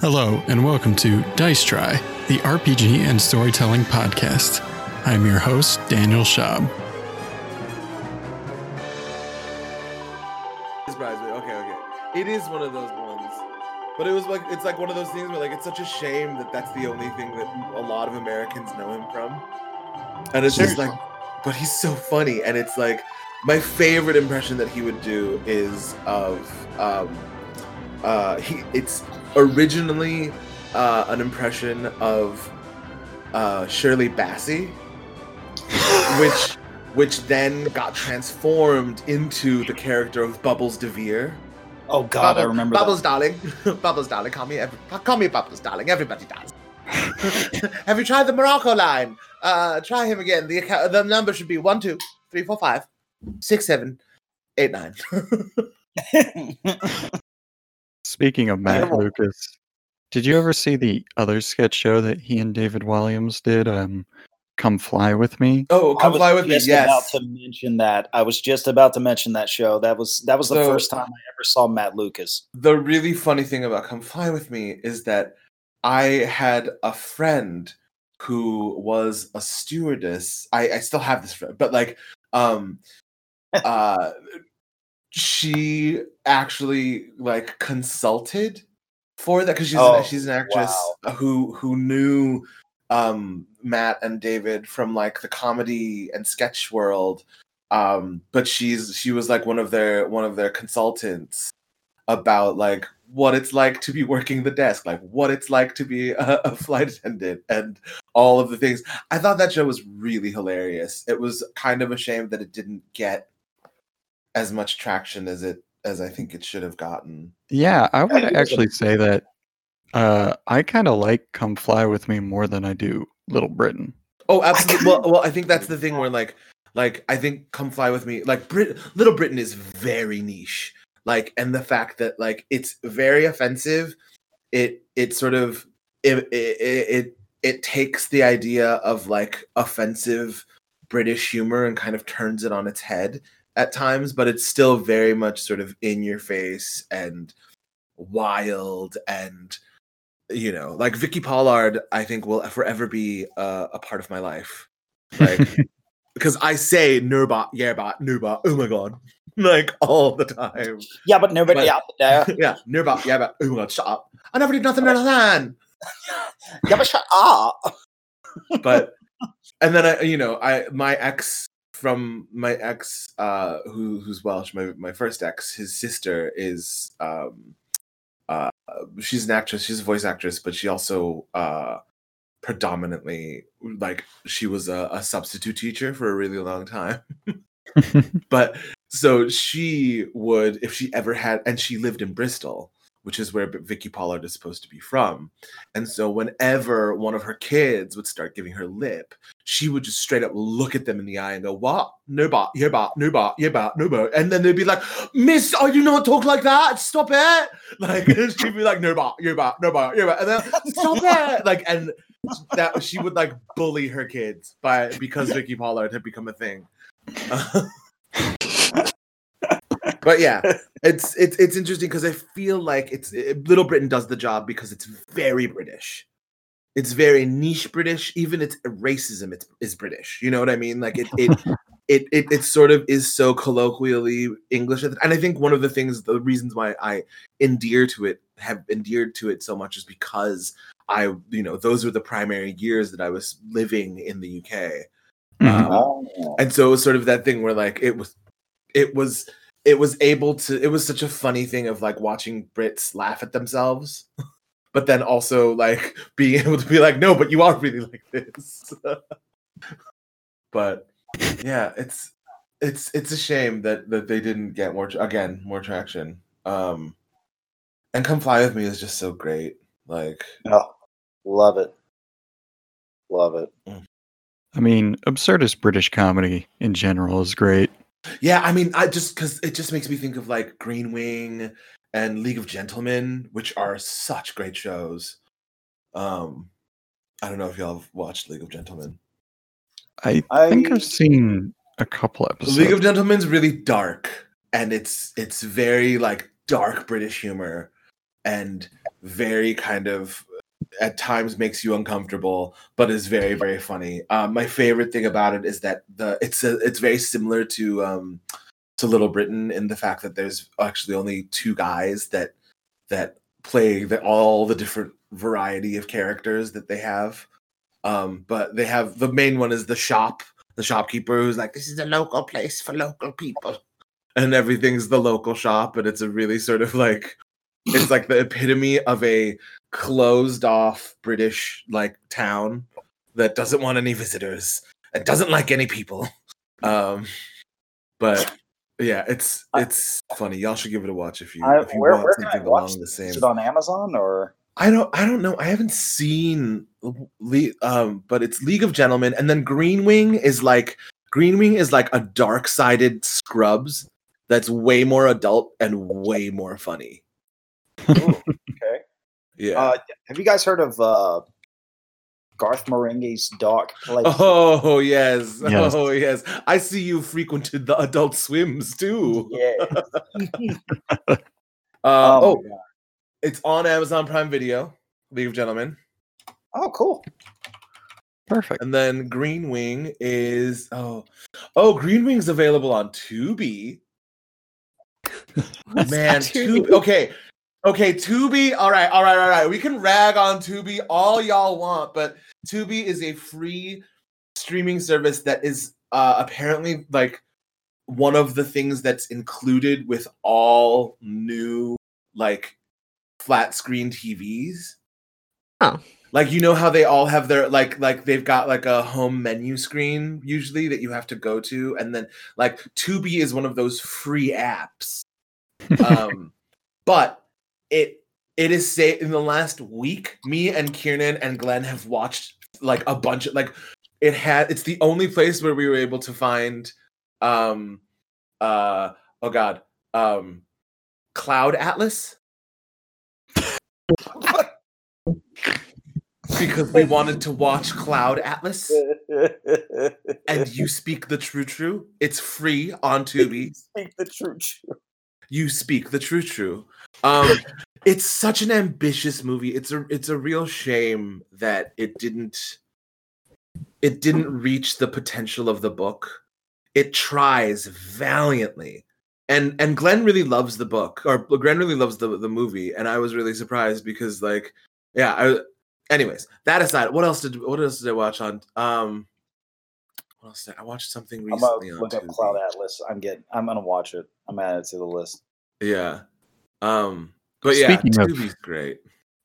Hello, and welcome to Dice Try, the RPG and storytelling podcast. I'm your host, Daniel Schaub. surprised me. Okay, okay. It is one of those ones, but it was like it's like one of those things where like it's such a shame that that's the only thing that a lot of Americans know him from, and it's just like, but he's so funny, and it's like my favorite impression that he would do is of um uh he it's originally uh an impression of uh Shirley Bassey which which then got transformed into the character of Bubbles DeVere. Oh God, I remember Bubbles, darling. Bubbles, darling. Call me, every, call me Bubbles, darling. Everybody does. Have you tried the Morocco line? Uh, try him again. The account, the number should be one, two, three, four, five, six, seven, eight, nine. That. Speaking of Matt Terrible. Lucas, did you ever see the other sketch show that he and David Walliams did? Um, Come Fly With Me? oh, I come was fly with me. just about Yes. to mention that. I was just about to mention that show. That was that was the So- first time I ever saw Matt Lucas. the really funny thing about come fly with me is that i had a friend who was a stewardess i, I still have this friend but like um uh she actually like consulted for that because she's Oh, an, she's an actress who who knew um matt and david from like the comedy and sketch world um but she's she was like one of their one of their consultants about like what it's like to be working the desk, like what it's like to be a, a flight attendant, and all of the things. I thought that show was really hilarious. It was kind of a shame that it didn't get as much traction as it as I think it should have gotten. Yeah, I would he was a- actually say that uh, I kind of like Come Fly With Me more than I do Little Britain. Oh, absolutely. Well, well, I think that's the thing where like, like I think "Come Fly with Me," like Brit- Little Britain is very niche. Like, and the fact that like it's very offensive. It it sort of it it it, it takes the idea of like offensive British humor and kind of turns it on its head at times, but it's still very much sort of in your face and wild and you know, like Vicky Pollard, I think will forever be uh, a part of my life. Like, because I say Nurbot, Yerbot, Nurbot, oh my god, like all the time. Yeah, but nobody But- out there. yeah, Nurbot, Yerbot, oh my god, shut up. I never did nothing in than. Yeah, but shut up. But, and then I, you know, I, my ex from my ex, uh, who who's Welsh, my my first ex, his sister is, um, uh, she's an actress, she's a voice actress, but she also, uh, predominantly like she was a, a substitute teacher for a really long time. But so she would if she ever had and she lived in bristol which is where vicky pollard is supposed to be from. And so whenever one of her kids would start giving her lip she would just straight up look at them in the eye and go what? No bot yeah bot no bot yeah bot no bot and then they'd be like miss are you not talk like that? Stop it. Like she'd be like no bot yeah bot no bot yeah bot and then stop it. Like and that she would like bully her kids by because Vicky Pollard had become a thing. But yeah, it's it's it's interesting because I feel like it's it, Little Britain does the job because it's very British. It's very niche British. Even its racism it's, is British. You know what I mean? Like it it, it it it sort of is so colloquially English, and I think one of the things, the reasons why I endear to it, have endeared to it so much, is because I, you know, those were the primary years that I was living in the UK. Mhm. Um, and so it was sort of that thing where like it was it was it was able to it was such a funny thing of like watching brits laugh at themselves but then also like being able to be like no but you are really like this but yeah it's it's it's a shame that that they didn't get more tra- again more traction um and come fly with me is just so great like Oh, love it. Love it. I mean, absurdist British comedy in general is great. Yeah, I mean, I just because it just makes me think of like Green Wing and League of Gentlemen, which are such great shows. Um, I don't know if y'all have watched League of Gentlemen. I, I- think I've seen a couple episodes. League of Gentlemen's really dark, and it's it's very like dark British humor. and very kind of at times makes you uncomfortable, but is very very funny. Um, my favorite thing about it is that the it's a, it's very similar to um, to Little Britain in the fact that there's actually only two guys that that play the, all the different variety of characters that they have. Um, but they have the main one is the shop, the shopkeeper who's like, "This is a local place for local people," and everything's the local shop, and it's a really sort of like it's like the epitome of a closed off British like town that doesn't want any visitors and doesn't like any people. Um, but yeah, it's it's funny. Y'all should give it a watch if you, I, if you where, want where can I something watch along the same. Is it on Amazon or? I don't I don't know. I haven't seen um but it's League of Gentlemen and then Green Wing is like Green Wing is like a dark-sided Scrubs that's way more adult and way more funny. Ooh, okay. Yeah. Uh, have you guys heard of uh, Garth Marenghi's Dark Place? oh yes. Yes. Oh yes. I see you frequented the adult swims too. Yeah. Uh, Oh, oh, it's on Amazon Prime Video, League of Gentlemen. oh, cool. Perfect. And then Green Wing is oh oh Green Wing's available on Tubi. Man, Tubi. Tubi. Okay, okay, Tubi. All right, all right, all right. We can rag on Tubi all y'all want, but Tubi is a free streaming service that is uh, apparently like one of the things that's included with all new like flat screen TVs. Oh. Like you know how they all have their like like they've got like a home menu screen usually that you have to go to and then like Tubi is one of those free apps. Um but it it is say in the last week me and Kieran and Glenn have watched like a bunch of like it had it's the only place where we were able to find um uh oh god um cloud atlas? Because we wanted to watch cloud atlas. And you speak the true true? It's free on tubi. Speak the true true. You speak the true true um it's such an ambitious movie it's a it's a real shame that it didn't it didn't reach the potential of the book it tries valiantly and and glenn really loves the book or glenn really loves the the movie and i was really surprised because like yeah i anyways that aside what else did what else did i watch on um what else did I, I watched something I'm recently on look up Cloud Atlas. I'm getting. I'm gonna watch it. I'm adding it to the list. Yeah. Um but yeah, Speaking of- great.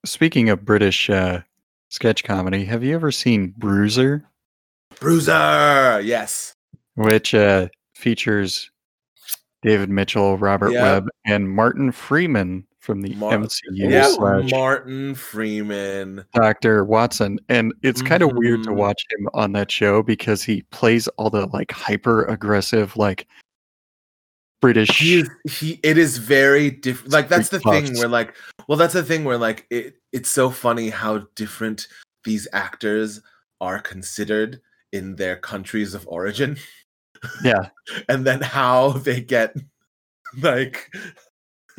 Speaking of British uh, sketch comedy, have you ever seen Bruiser, Bruiser. Yes. which uh, features David Mitchell, Robert. Webb, and Martin Freeman from the Mar- MCU Yeah, slash Martin Freeman. Dr. Watson. And it's kind of weird to Mhm. watch him on that show because he plays all the like hyper aggressive, like British. He is he it is very different. Like that's the Street thing puffs. where like well that's the thing where like it it's so funny how different these actors are considered in their countries of origin yeah. and then how they get like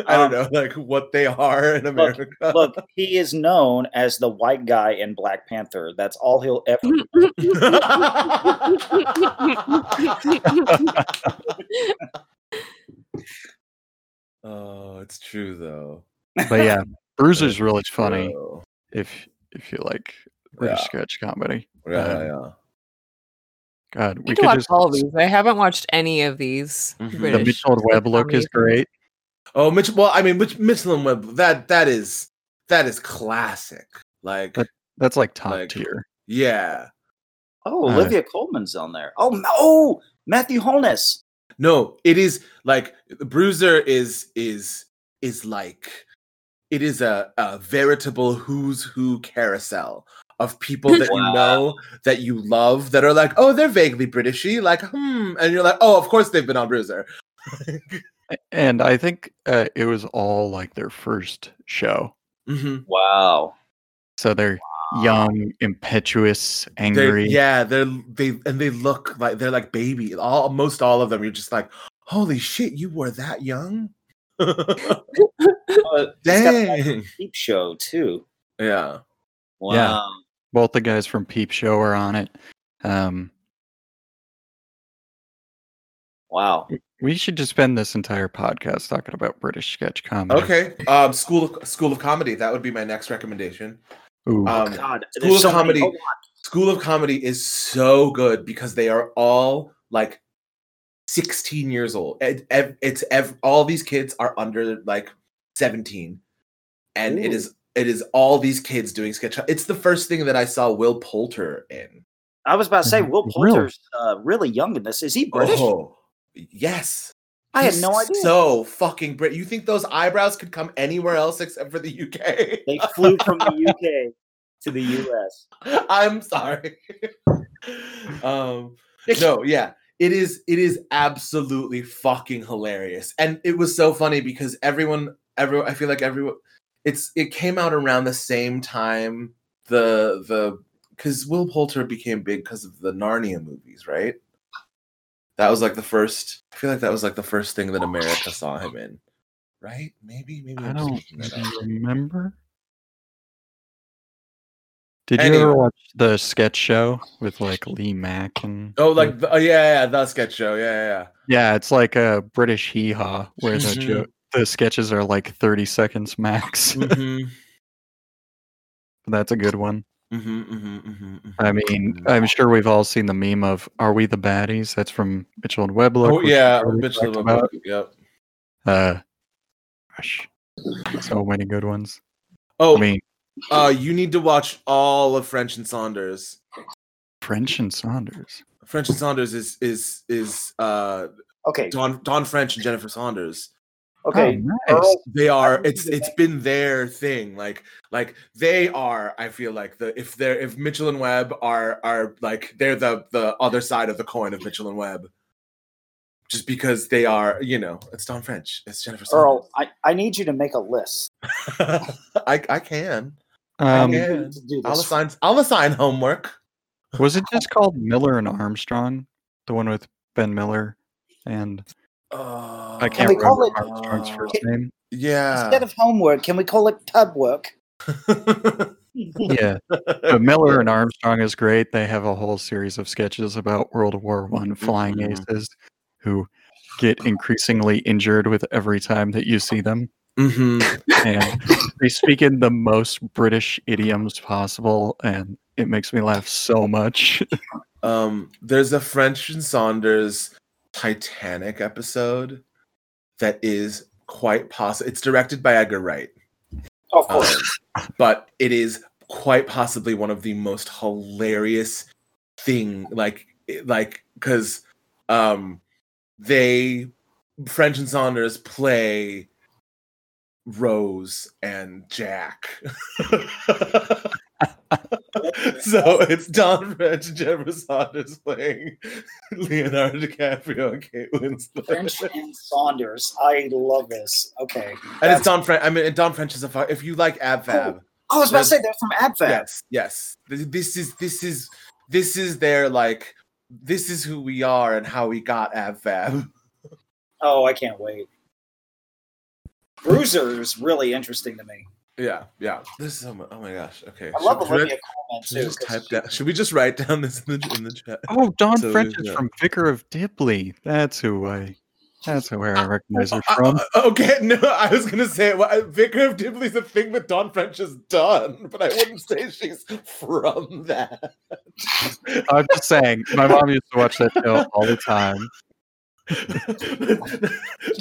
I don't Um, know like what they are in America. Look, he is known as the white guy in Black Panther. That's all he'll ever. oh, it's true though. But yeah, Bruiser's really funny Bro. if if you like British Yeah. sketch comedy. Yeah, Um, yeah. God, I we need to could watch just all of these. I haven't watched any of these. Mhm. The the Mitchell and Webb look is great. Oh, Mitch. Well, I mean, Mitch, Mitchell and Webb. That that is that is classic. Like, But- That's like top Like- tier. yeah. Oh, Uh, Olivia Colman's on there. Oh no, Matthew Holness. No, it is like Bruiser is is is like it is a, a veritable who's who carousel of people that you know that you love that are like, oh, they're vaguely Britishy, like, hmm, and you're like, oh, of course they've been on Bruiser. And I think uh, it was all like their first show. hmm Wow. So they're young, impetuous, They're, angry. yeah, they're they and they look like they're like baby. All most all of them, you're just like, holy shit, you were that young. Uh, he's Dang. Peep show too. Yeah. Wow. Yeah. Both the guys from Peep Show are on it. Um, Wow. we should just spend this entire podcast talking about British sketch comedy. Okay. Um, School of School of Comedy. That would be my next recommendation. Ooh. Um, God, School of so Comedy. School of Comedy is so good because they are all like 16 years old. It- ev- It's ev- all these kids are under like 17, and it Ooh. is it is all these kids doing sketch. It's the first thing that I saw Will Poulter in. I was about to say Will Really? Poulter's uh, really young in this. Is he British? Oh, yes. I had no idea. So fucking Brit. You think those eyebrows could come anywhere else except for the UK? They flew from the UK to the US. I'm sorry. um no, yeah. It is it is absolutely fucking hilarious. And it was so funny because everyone everyone I feel like everyone it's it came out around the same time the the cuz Will Poulter became big because of the Narnia movies, right? That was like the first I feel like that was like the first thing that America saw him in. Right? Maybe maybe I I'm making that up. remember. Did you ever watch the sketch show with like Lee Mack and? Oh, like the, oh, yeah, yeah, the sketch show. Yeah, yeah, yeah. yeah, it's like a British hee haw where the Mhm. jo- the sketches are like thirty seconds max. Mm-hmm, That's a good one. Mm-hmm, mm-hmm, mm-hmm, I mean, I'm sure we've all seen the meme of "Are we the baddies?" That's from Mitchell and Webb. Oh yeah, we already Mitchell talked Webb. Yep. Uh, gosh, so many good ones. Oh, I mean, uh, you need to watch all of French and Saunders. French and Saunders. French and Saunders is is is uh Okay. Dawn Dawn French and Jennifer Saunders. Okay. Oh, nice. Earl, They are. need It's to it's make- been their thing. Like like they are. I feel like the if they're if Mitchell and Webb are are like they're the the other side of the coin of Mitchell and Webb. Just because they are, you know, it's Dawn French. It's Jennifer Saunders. Earl, I, I need you to make a list. I I can. I Um, need yeah. you to do I'll this. assign I'll assign homework. was it just called Miller and Armstrong? The one with Ben Miller and Uh, I can't we call remember it- Armstrong's first Can- name. Yeah. Instead of homework, can we call it tub work? Yeah, but Miller and Armstrong is great. They have a whole series of sketches about World War One flying Mhm. aces who get increasingly injured with every time that you see them. hmm and they speak in the most British idioms possible, and it makes me laugh so much. Um, there's a French and Saunders Titanic episode that is quite possible. It's directed by Edgar Wright, Of um, course. but it is quite possibly one of the most hilarious thing. Like, like because um, they French and Saunders play Rose and Jack. so it's Dawn French and Jennifer Saunders playing Leonardo DiCaprio and Kate Winslet. French and Saunders. I love this. Okay. and it's Dawn French. I mean, Dawn French is a fu- if you like Ab oh, Fab. I was about to say they're from AbFab. Yes, yes. This, this is this is this is their like this is who we are and how we got Ab Fab. Oh, I can't wait. Bruiser is really interesting to me. Yeah, yeah. This is oh my, oh my gosh. Okay. I love should, should I- Olivia Colman should we too. just 'cause type she- down, should we just write down this in the in the chat? oh, Dawn So, French is yeah. from Vicar of Dibley. That's who I. That's where I recognize her Uh, from. uh, okay, no, I was gonna say well, Vicar of Dibley's a thing that Dawn French has done, but I wouldn't say she's from that. I'm just saying, my mom used to watch that show all the time.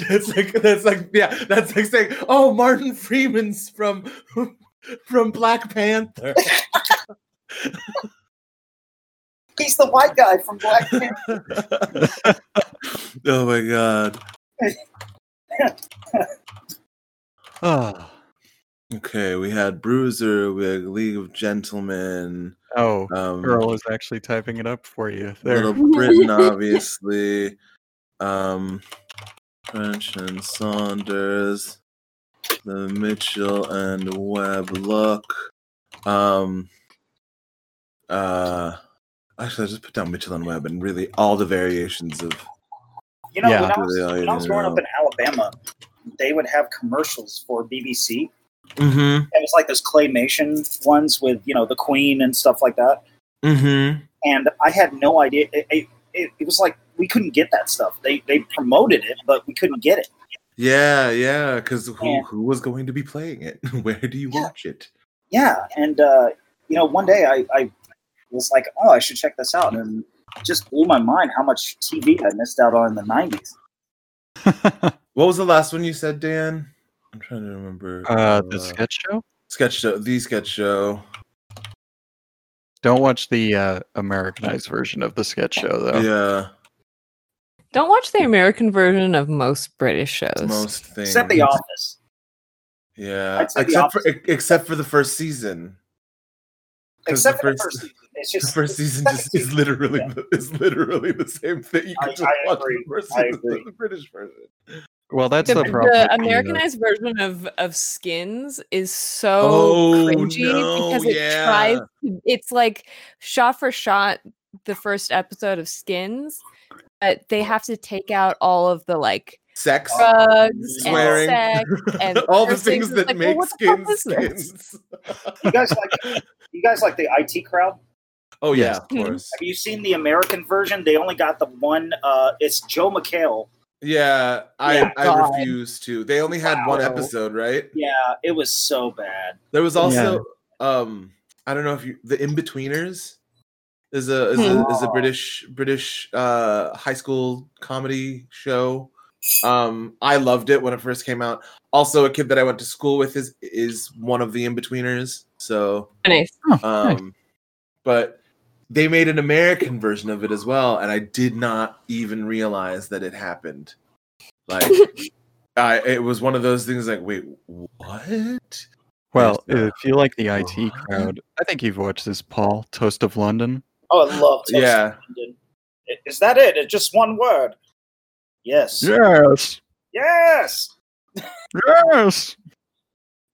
That's like that's like yeah, that's like saying, oh, Martin Freeman's from from Black Panther. He's the white guy from Black Panther. oh my god. Oh, Okay, we had Bruiser, we had League of Gentlemen, oh um, Earl is actually typing it up for you. Little There. Britain, obviously. Um, French and Saunders, the Mitchell and Webb look. Um, uh, actually, I just put down Mitchell and Webb and really all the variations of. You know, Yeah. when, I was, Really when I was need to growing up in Alabama, they would have commercials for BBC. Mm-hmm. It was like those claymation ones with you know the Queen and stuff like that. Mm-hmm. And I had no idea. It, it, it, it was like we couldn't get that stuff. They they promoted it, but we couldn't get it. Yeah, yeah. Because who Yeah. who was going to be playing it? Where do you Yeah. watch it? Yeah, and uh, you know, one day I, I was like, oh, I should check this out, and just blew my mind how much TV I missed out on in the '90s. What was the last one you said, Dan? I'm trying to remember. uh, the sketch show. sketch show. The sketch show. Don't watch the uh, Americanized version of the sketch show though. Yeah, Don't watch the American version of most British shows. most things. Except The Office. Yeah, I'd The except for except for the first season. Except the for the first- first season. It's The just first season second just is literally yeah. the, is literally the same thing. You can I- just I watch agree. the first season of the British version. Well, that's the, the, problem. the with Peanut. Americanized version of of Skins is so Oh, cringy no, because it yeah. tries. It's like shot for shot the first episode of Skins, but they have to take out all of the like Sex, drugs swearing, and sex and all the cursing. things that like, make well, what the fuck skins skins. you guys like you guys like the IT crowd. oh yeah, of course. Have you seen the American version? They only got the one. Uh, it's Joel McHale. Yeah, I Yeah, I refuse to. They only had one episode, right? Yeah, it was so bad. There was also um I don't know if you the In-Betweeners is a is a is a Hmm. British British uh high school comedy show. Um I loved it when it first came out. Also a kid that I went to school with is is one of the In-Betweeners. So Nice. um but they made an American version of it as well and I did not even realize that it happened. Like I it was one of those things like wait what? Well, if you like the IT What? crowd, I think you've watched this, Paul. Toast of London. Oh, I love. Toast Yeah. London. Is that it? It's just one word. Yes. Yes. Yes. Yes.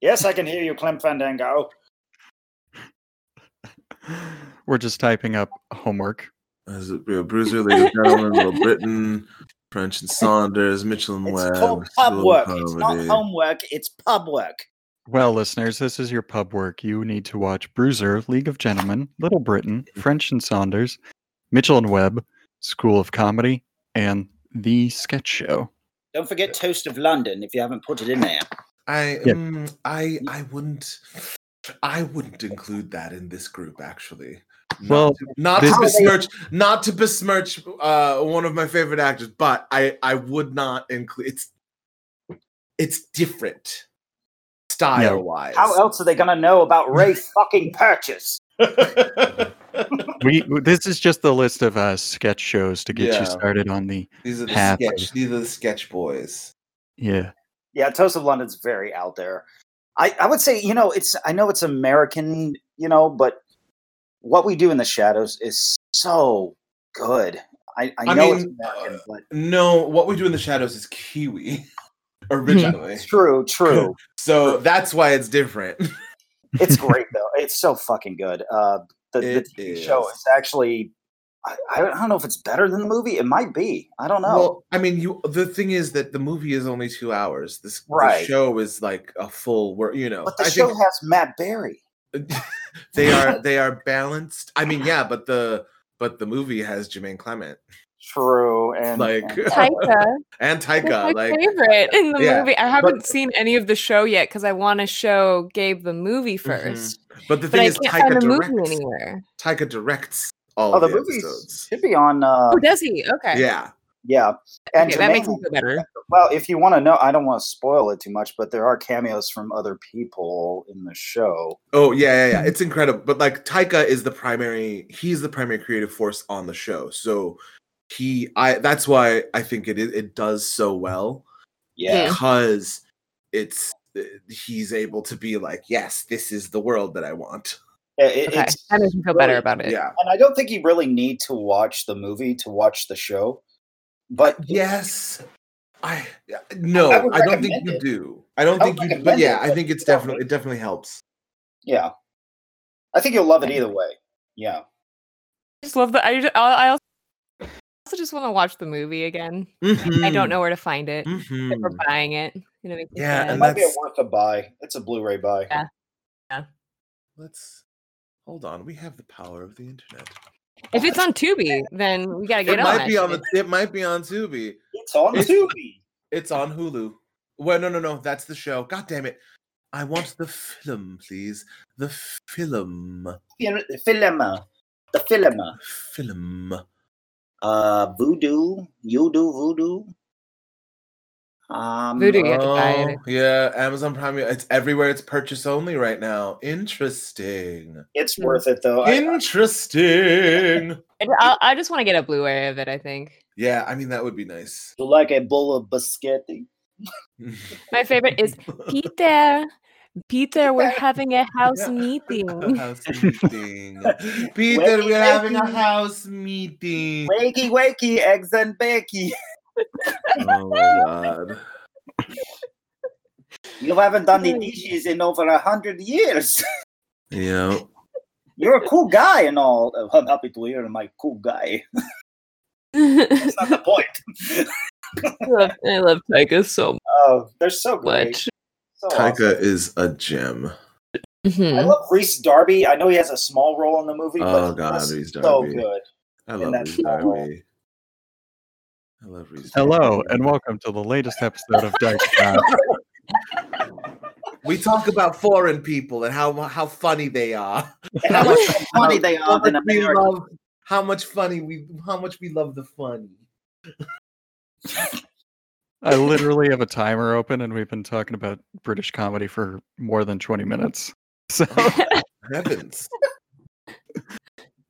Yes, I can hear you, Clem Fandango. We're just typing up homework. As it, you know, Bruiser, Ladies and Gentlemen, Little Britain, French and Saunders, Mitchell and It's Webb. called pub School work. of It's not Comedy. homework. It's pub work. Well, listeners, this is your pub work. You need to watch Bruiser, League of Gentlemen, Little Britain, French and Saunders, Mitchell and Webb, School of Comedy, and The Sketch Show. Don't forget Toast of London if you haven't put it in there. I, Yeah. mm, I, I wouldn't, I wouldn't include that in this group. Actually, Not Well, to- not to besmirch, not to besmirch uh, one of my favorite actors, but I, I would not include. It's, it's different, style wise. How else are they going to know about Ray fucking Purchase? We this is just the list of uh, sketch shows to get Yeah. you started on the These are the Half of- sketch. These are the sketch boys. yeah. Yeah, Toast of London's very out there. I, I would say, you know, it's I know it's American, you know, but what we do in the shadows is so good. I, I I know it's American, uh, but No, what we do in the shadows is Kiwi originally. true, true. so that's why it's different. it's great though. It's so fucking good. Uh, the, the TV show is. is actually. I, I don't know if it's better than the movie. It might be. I don't know. Well, I mean, you. The thing is that the movie is only two hours. This the Right. show is like a full work. You know, but the I show think has Matt Berry. they are they are balanced. I mean, yeah, but the but the movie has Jermaine Clement True, and like and- Taika. and That's Taika. my Like favorite in the yeah, movie. I haven't seen any of the show yet because I want to show Gabe the movie 1st but the But thing I is, can't Taika find the directs. movie anywhere. Taika directs all oh, the the, movie episodes. should be on. Uh, Oh, does he? Okay. Yeah, yeah, and Okay, that makes me feel better. Well, if you want to know, I don't want to spoil it too much, but there are cameos from other people in the show. Oh yeah, yeah, yeah. It's incredible. But like Taika is the primary he's the primary creative force on the show. So he I that's why I think it is it does so well Yeah, because it's uh, he's able to be like, yes, this is the world that I want. It- it- Okay. it's That makes me feel better really- about it. Yeah. and I don't think you really need to watch the movie to watch the show. But Yes. I no, I I, don't think you it. do. I don't I think would you but yeah, it, I think it's you definitely it definitely helps. yeah, I think you'll love it either way. Yeah, I just love the. I, I also also just want to watch the movie again. I Mm. don't know where to find it. Mhm. If we're buying it. Gonna make me Yeah, sad. It and might be a that's- worth a buy. It's a Blu-ray buy. Yeah. Let's hold on. We have the power of the internet. If it's on Tubi, then we gotta get on. It on might be on the. It might be on Tubi. It's on It's- Tubi. It's on Hulu. Well, no, no, no. That's the show. God damn it! I want the film, please. The film. Fil- Film. The film. Film. Uh, Vudu. You do Vudu. Um, Vudu. You have to buy it. Oh, yeah, Amazon Prime. It's everywhere. It's purchase only right now. Interesting. It's worth it though. Interesting. I, I- I just want to get a Blu-ray of it. I think yeah, I mean that would be nice. you like a bowl of biscotti. my favorite is Peter. Peter, we're having a house Yeah. meeting. house meeting. Peter, Wakey, we're having a house meeting. Wakey, wakey, eggs and bakey. Oh my god. You haven't done the dishes in over a hundred years. Yeah. You're a cool guy and all. Uh, I'm happy to hear my cool guy. I That's not the point. love, I love Taika so Oh, they're so great. much. So awesome. Taika is a gem. I Mhm. love Rhys Darby. I know he has a small role in the movie, Oh, but God, he's Rhys so Darby. good. I in love that Rhys small role. Darby. I love Rhys. Hello, and welcome to the latest episode of Dice Cast. we talk about foreign people and how how funny they are. And how much funny they are in much we America. love how much funny we how much we love the funny. I literally have a timer open, and we've been talking about British comedy for more than 20 minutes. So, Heavens.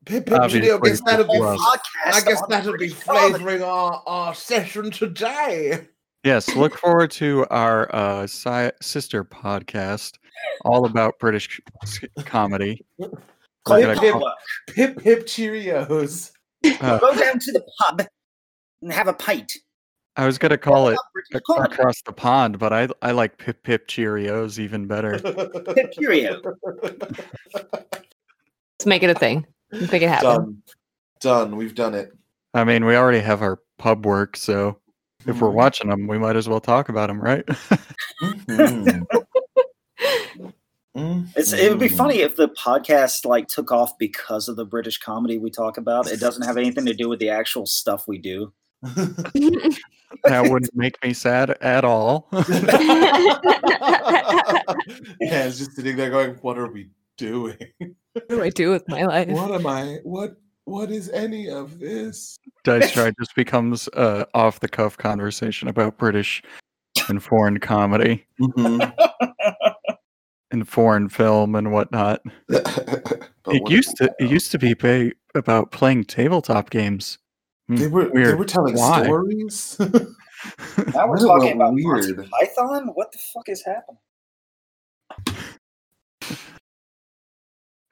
Pip, Pip, Obviously, I guess that'll be. Podcast I guess that'll be flavoring our, our session today. yes, look forward to our uh, si- sister podcast all about British comedy. Call We're it gonna pop call- up. Pip Pip Cheerios. Uh, Go down to the pub and have a pint. I was going to call it British ac- comedy. across the pond, but I I like Pip Pip Cheerios even better. Pip Cheerio. Let's make it a thing. Let's make it happen. Done. Done. We've done it. I mean, we already have our pub work, so if we're Mhm. watching them, we might as well talk about them, right? Mhm. It's, it would be funny if the podcast like took off because of the British comedy we talk about. It doesn't have anything to do with the actual stuff we do. that wouldn't make me sad at all. yeah, it's just sitting there going, "What are we doing? what do I do with my life? What am I? What? What is any of this?" Dice Try just becomes a off the cuff conversation about British and foreign comedy Mhm. and foreign film and whatnot. It what- used to it used to be ba- about playing tabletop games. Hmm, They were they were telling Why? stories. Now we're That talking went about weird. Python. What the fuck is happening?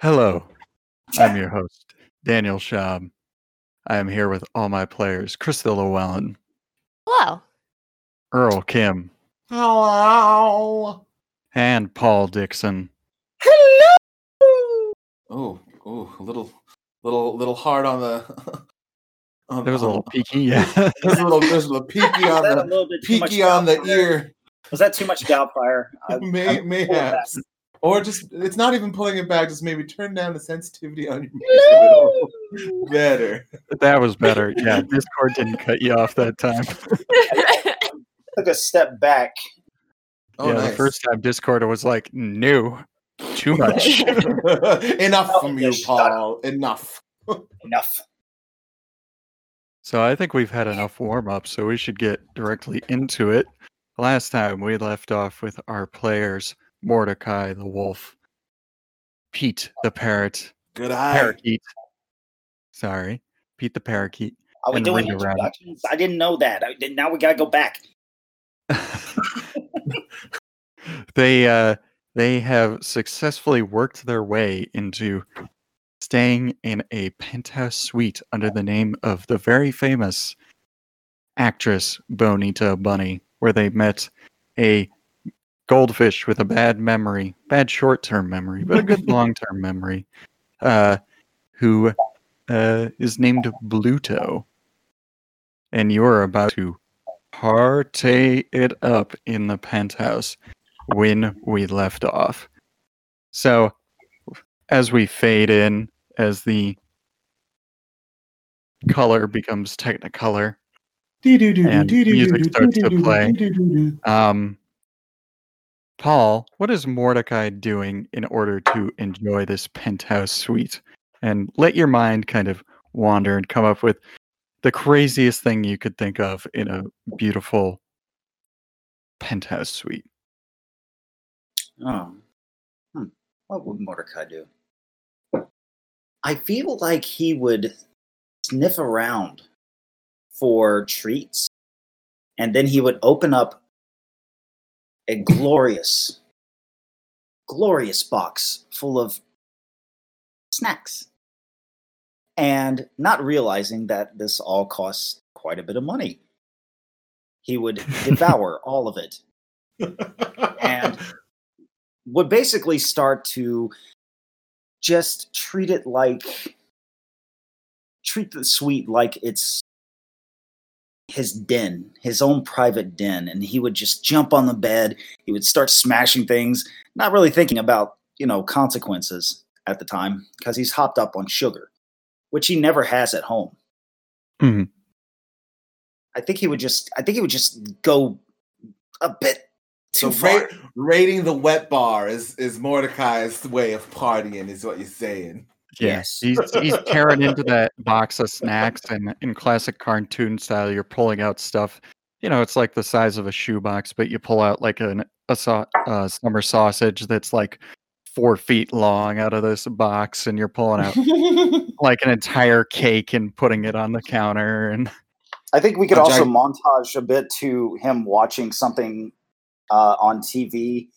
Hello, I'm your host, Daniel Schaub. I am here with all my players, Crystal Llewellyn, Hello. Earl Kim, Hello. and Paul Dixon. Hello. Oh, oh, a little, little, little hard on the. On, There was a little on- peeky, yeah. There's a little, there's a little peaky on Was that a the little bit too much peaky on the Doubtfire? ear. Was that too much Doubtfire? I- May, I'm cool with mayhaps. That. Or just it's not even pulling it back. Just maybe turn down the sensitivity on your mic better. that was better. Yeah, Discord didn't cut you off that time. Took a step back. Oh, yeah, nice. the first time Discord was like, no, too much. Enough oh, from you, Shut. Paul. Enough. Enough. So I think we've had enough warm up, so we should get directly into it. Last time we left off with our players Mordecai the wolf, Pete the parrot, Good eye. parakeet. Sorry, Pete the parakeet. Are we doing introductions? I didn't know that. I, now we gotta go back. they uh they have successfully worked their way into staying in a penthouse suite under the name of the very famous actress Bonita Bunny, where they met a goldfish with a bad memory, bad short-term memory, but a good long-term memory, uh, who uh, is named Bluto. And you're about to party it up in the penthouse when we left off. So, as we fade in, as the color becomes Technicolor, and music starts to play. Um, Paul, what is Mordecai doing in order to enjoy this penthouse suite? And let your mind kind of wander and come up with the craziest thing you could think of in a beautiful penthouse suite. Oh, hmm. what would Mordecai do? I feel like he would sniff around for treats, and then he would open up a glorious, glorious box full of snacks. And not realizing that this all costs quite a bit of money, he would devour all of it and would basically start to just treat it like treat the sweet like it's his den, his own private den, and he would just jump on the bed. He would start smashing things, not really thinking about you know consequences at the time because he's hopped up on sugar, which he never has at home. Mhm. I think he would just. I think he would just go a bit So too far. ra- raiding the wet bar is is Mordecai's way of partying, is what you're saying. Yeah, Yes. he's he's tearing into that box of snacks, and in classic cartoon style, you're pulling out stuff. You know, it's like the size of a shoebox, but you pull out like an a sau- uh, summer sausage that's like four feet long out of this box, and you're pulling out like an entire cake and putting it on the counter. And I think we could also gig- montage a bit to him watching something uh, on TV.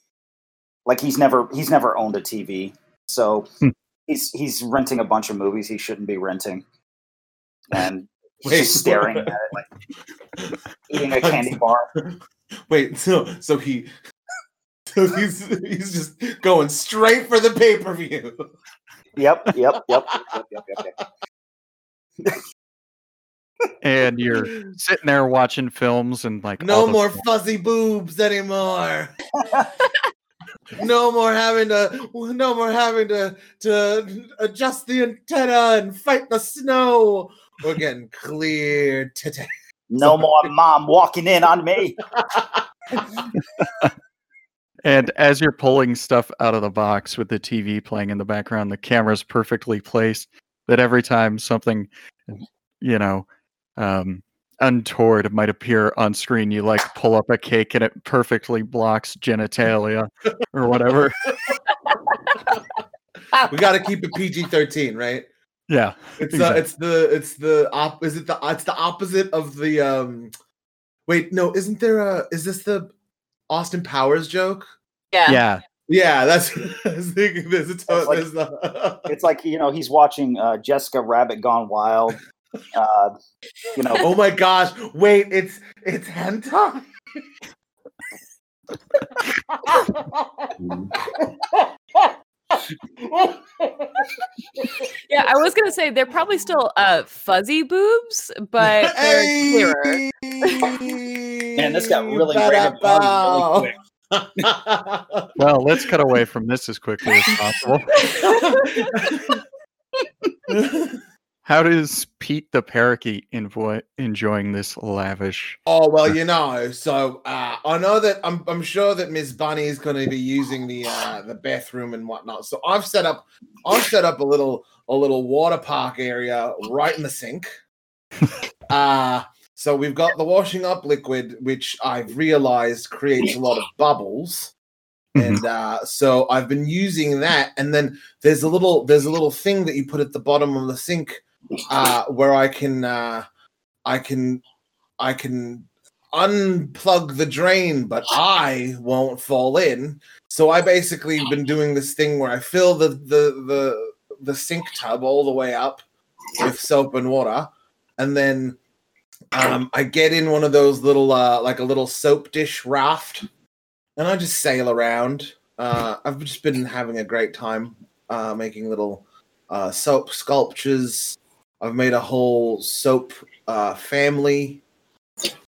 Like he's never he's never owned a TV, so Hmm. He's he's renting a bunch of movies he shouldn't be renting, and he's Wait, just staring at it like eating a candy bar. Wait, so so he so he's he's just going straight for the pay per view. Yep, yep, yep, yep, yep, yep, yep. and you're sitting there watching films and like No all the- more fuzzy boobs anymore. No more having to no more having to to adjust the antenna and fight the snow. We're getting clear today. No more mom walking in on me. And as you're pulling stuff out of the box with the TV playing in the background, the camera's perfectly placed that every time something, you know, um, untoward might appear on screen, you like pull up a cake and it perfectly blocks genitalia or whatever. We got to keep it PG thirteen, right? Yeah. It's uh, it's the it's the op is it the it's the opposite of the um wait no isn't there a is this the Austin Powers joke? Yeah. Yeah. Yeah, that's thinking there's a to- like- there's the It's like you know he's watching uh, Jessica Rabbit Gone Wild. Uh, you know, oh my gosh wait it's it's hentai. Yeah, I was gonna say they're probably still uh fuzzy boobs, but they're clearer. Man, this got really rated really quick. Well, let's cut away from this as quickly as possible. How does Pete the parakeet enjoy enjoying this lavish? Oh well, you know. So uh, I know that I'm. I'm sure that Miss Bunny is going to be using the uh, the bathroom and whatnot. So I've set up. I've set up a little a little water park area right in the sink. Uh so we've got the washing up liquid, which I've realized creates a lot of bubbles. Mhm. And uh, so I've been using that, and then there's a little there's a little thing that you put at the bottom of the sink uh, where I can uh, I can I can unplug the drain, but I won't fall in. So I basically been doing this thing where I fill the the the the sink tub all the way up with soap and water, and then um, I get in one of those little uh, like a little soap dish raft, and I just sail around. Uh, I've just been having a great time uh, making little uh, soap sculptures. I've made a whole soap uh, family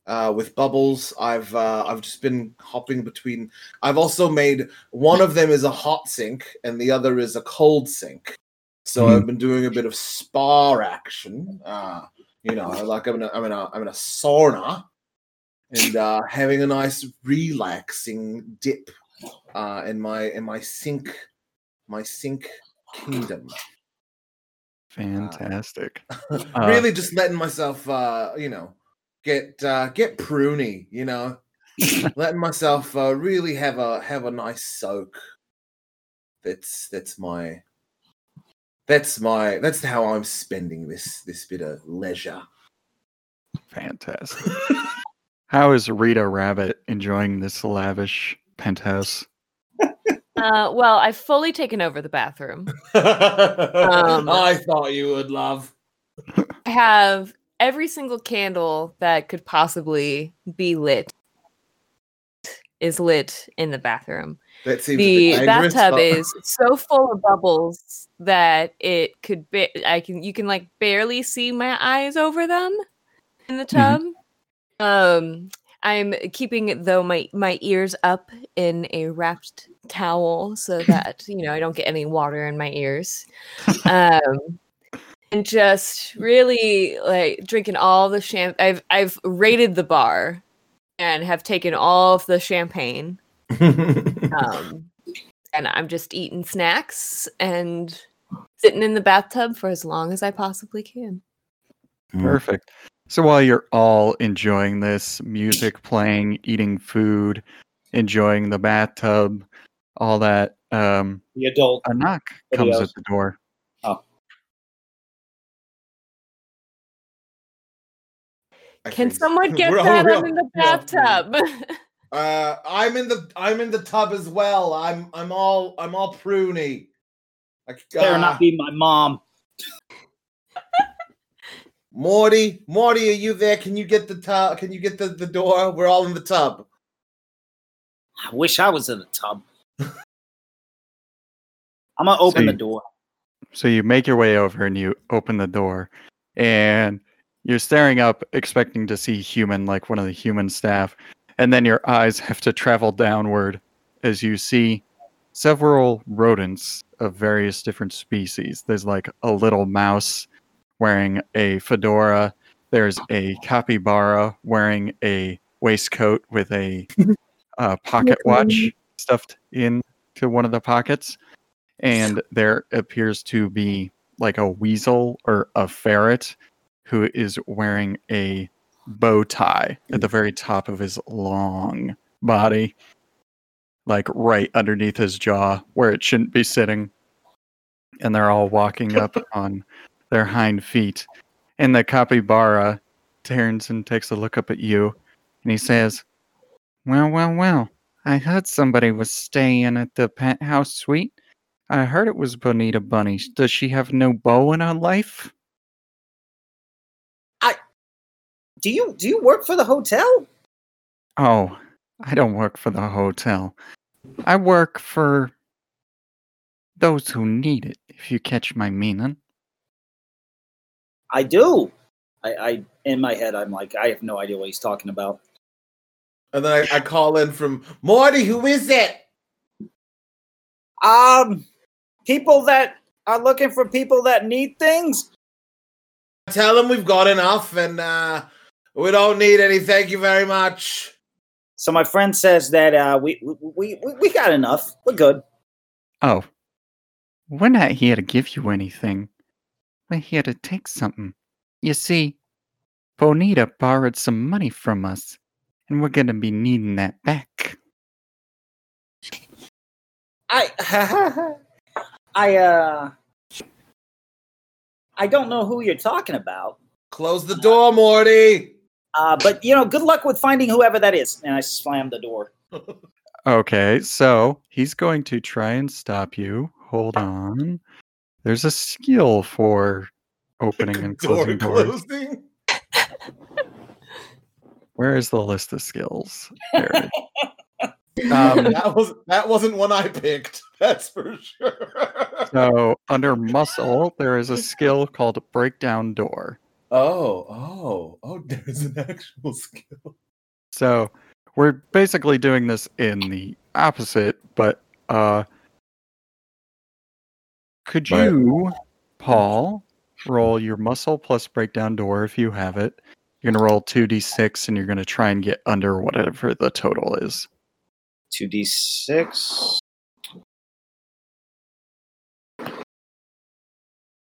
uh, with bubbles. I've uh, I've just been hopping between. I've also made one of them is a hot sink and the other is a cold sink. So Mhm. I've been doing a bit of spa action. Uh, you know, like I'm in a I'm in a I'm in a sauna and uh, having a nice relaxing dip uh, in my in my sink my sink kingdom. Fantastic. Uh, really just letting myself uh you know get uh get pruny you know letting myself uh really have a have a nice soak that's that's my that's my that's how i'm spending this this bit of leisure Fantastic. How is Rita Rabbit enjoying this lavish penthouse? Uh, well, I've fully taken over the bathroom. i thought you would love I have every single candle that could possibly be lit is lit in the bathroom. that seems The bathtub but- is so full of bubbles that it could be I can you can like barely see my eyes over them in the tub. Um I'm keeping though my my ears up in a wrapped towel so that you know I don't get any water in my ears. Um and just really like drinking all the champ I've I've raided the bar and have taken all of the champagne um, and I'm just eating snacks and sitting in the bathtub for as long as I possibly can. Perfect. So while you're all enjoying this, music playing, eating food, enjoying the bathtub, all that, um, The adult. a knock comes at the door. I Can think- someone get We're all- that? we're I'm all- in the we're all- bathtub. Uh, I'm in the I'm in the tub as well. I'm I'm all I'm all pruny. Like, Better uh, not be my mom. Morty. Morty, are you there? Can you get the tub? Can you get the, the door? We're all in the tub. I wish I was in the tub. I'm gonna open the door. So you make your way over and you open the door, and you're staring up, expecting to see human, like one of the human staff, and then your eyes have to travel downward as you see several rodents of various different species. There's like a little mouse wearing a fedora. There's a capybara wearing a waistcoat with a uh, pocket watch stuffed into one of the pockets. And there appears to be like a weasel or a ferret who is wearing a bow tie at the very top of his long body like right underneath his jaw where it shouldn't be sitting. And they're all walking up on their hind feet and the capybara turns and takes a look up at you and he says well well well i heard somebody was staying at the penthouse suite I heard it was Bonita Bunny. Does she have no beau in her life? I do you do you work for the hotel? Oh, I don't work for the hotel. I work for those who need it, if you catch my meaning. I do. I, I in my head I'm like I have no idea what he's talking about. And then I, I call in from Morty. Who is it? Um, people that are looking for people that need things. Tell them we've got enough and uh, we don't need any. Thank you very much. So my friend says that uh, we, we we we got enough. We're good. Oh, we're not here to give you anything. We're here to take something. You see, Bonita borrowed some money from us, and we're gonna be needing that back. I I uh I don't know who you're talking about. Close the door, Morty. Uh, but you know, good luck with finding whoever that is. And I slammed the door. Okay, so he's going to try and stop you. Hold on. There's a skill for opening and door closing doors. closing. Where is the list of skills? Um, that was that wasn't one I picked. That's for sure. so under muscle, there is a skill called breakdown door. Oh, oh, oh, there's an actual skill. So we're basically doing this in the opposite, but uh could Right. you, Paul, roll your muscle plus breakdown door if you have it? You're gonna roll two d six and you're gonna try and get under whatever the total is. 2d6.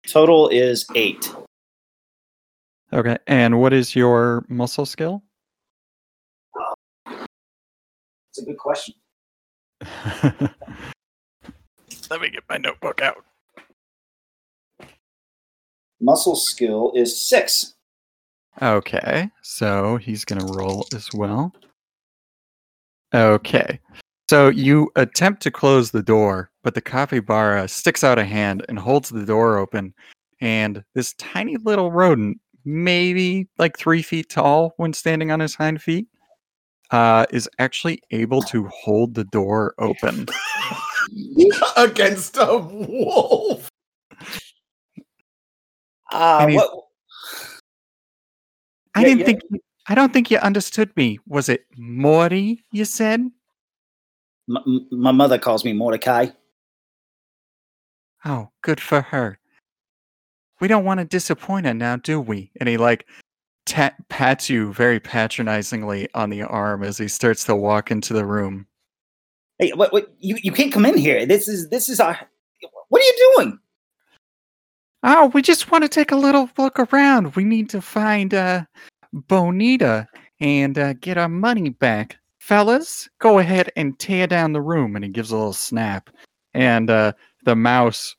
Total is eight. Okay. And what is your muscle skill? It's a good question. Let me get my notebook out. Muscle skill is six. Okay, so he's gonna roll as well. Okay, so you attempt to close the door, but the capybara sticks out a hand and holds the door open, and this tiny little rodent, maybe like three feet tall when standing on his hind feet, uh, is actually able to hold the door open. Against a wolf. Uh, he's- what, I Yeah, didn't yeah. think. I don't think you understood me. Was it Morty? You said. m- m- my mother calls me Mordecai. Oh, good for her. We don't want to disappoint her now, do we? And he like ta- pats you very patronizingly on the arm as he starts to walk into the room. Hey, what, what, you, you can't come in here. This is this is our. What are you doing? Oh, we just want to take a little look around. We need to find uh Bonita and uh, get our money back. Fellas, go ahead and tear down the room. And he gives a little snap. And uh, the mouse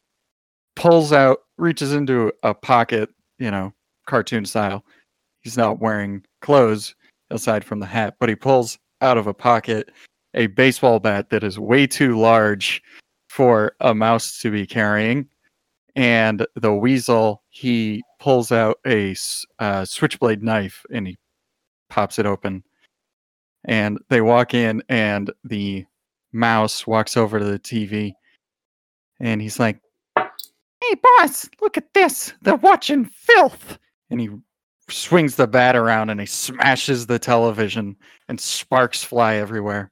pulls out, reaches into a pocket, you know, cartoon style. He's not wearing clothes aside from the hat, but he pulls out of a pocket a baseball bat that is way too large for a mouse to be carrying and the weasel he pulls out a uh, switchblade knife and he pops it open. And they walk in and the mouse walks over to the tv and he's like hey boss look at this. They're watching filth. And he swings the bat around and he smashes the television and sparks fly everywhere.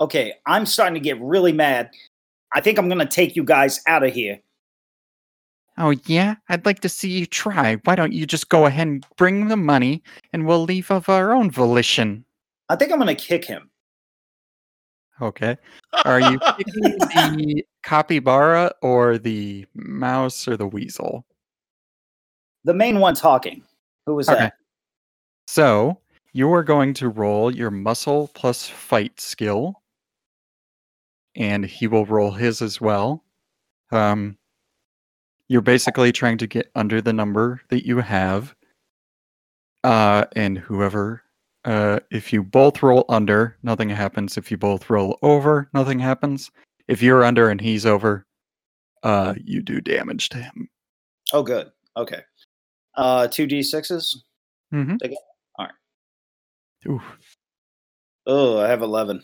Okay, I'm starting to get really mad. I think I'm gonna take you guys out of here. Oh, yeah? I'd like to see you try. Why don't you just go ahead and bring the money and we'll leave of our own volition? I think I'm gonna kick him. Okay. Are you picking the capybara or the mouse or the weasel? The main one talking. Who was Okay. that? So you are going to roll your muscle plus fight skill, and he will roll his as well. Um, you're basically trying to get under the number that you have, uh, and whoever, uh, if you both roll under, nothing happens. If you both roll over, nothing happens. If you're under and he's over, uh, you do damage to him. Oh, good. Okay. Uh, two d sixes. Mm-hmm. Alright. Ooh. Oh, I have eleven.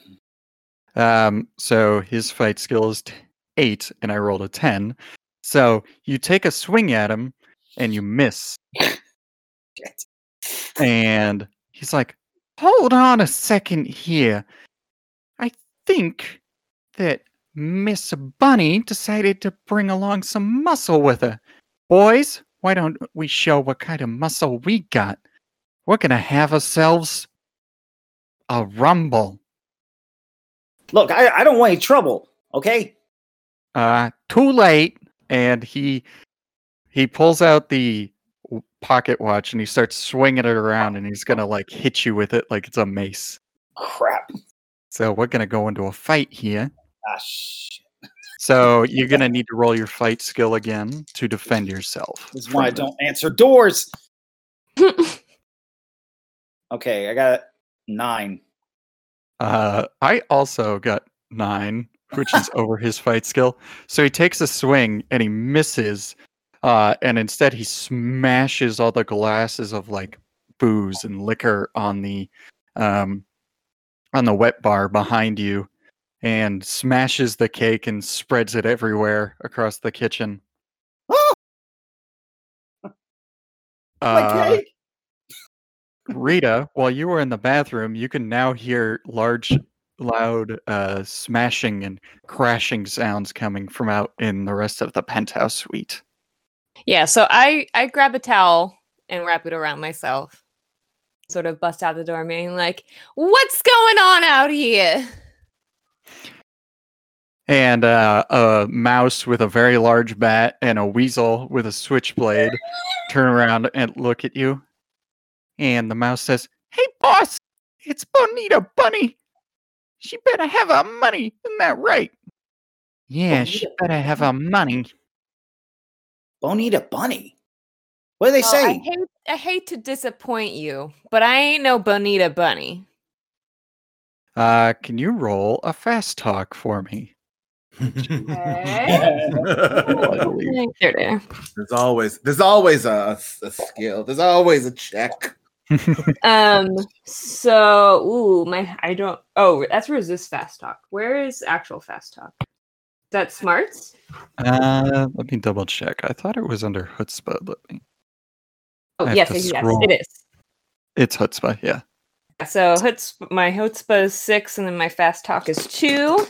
Um, so his fight skill is t- eight, and I rolled a ten. So you take a swing at him, and you miss. And he's like, "Hold on a second here. I think that Miss Bunny decided to bring along some muscle with her. Boys, why don't we show what kind of muscle we got? We're gonna have ourselves a rumble." Look, I, I don't want any trouble. Okay. uh too late and he he pulls out the pocket watch and he starts swinging it around and he's gonna like hit you with it like it's a mace Crap. so we're gonna go into a fight here Ah, shit. so you're gonna need to roll your fight skill again to defend yourself This is why I don't answer doors. Okay, I got nine. Uh i also got nine which is over his fight skill so he takes a swing and he misses uh and instead he smashes all the glasses of like booze and liquor on the um on the wet bar behind you and smashes the cake and spreads it everywhere across the kitchen Oh! Uh, Rita, while you were in the bathroom, you can now hear large, loud uh, smashing and crashing sounds coming from out in the rest of the penthouse suite. Yeah, so I I grab a towel and wrap it around myself. Sort of bust out the door, being like, "What's going on out here?" And uh, a mouse with a very large bat and a weasel with a switchblade turn around and look at you. And the mouse says, Hey, boss, it's Bonita Bunny. She better have her money. Isn't that right? Yeah, she better have her money. Bonita Bunny. What do they Well, I say? hate I hate to disappoint you, but I ain't no Bonita Bunny. Uh, can you roll a fast talk for me? Okay. believe. There, there. there's always there's always a, a skill. There's always a check. Um. So, ooh, my I don't. Oh, that's resist fast talk. Where is actual fast talk? Is that smarts? Uh, let me double check. I thought it was under chutzpah. Let me. Oh, yes, yes, scroll. it is. It's chutzpah. Yeah. So, Hutz, my chutzpah is six, and then my fast talk is two.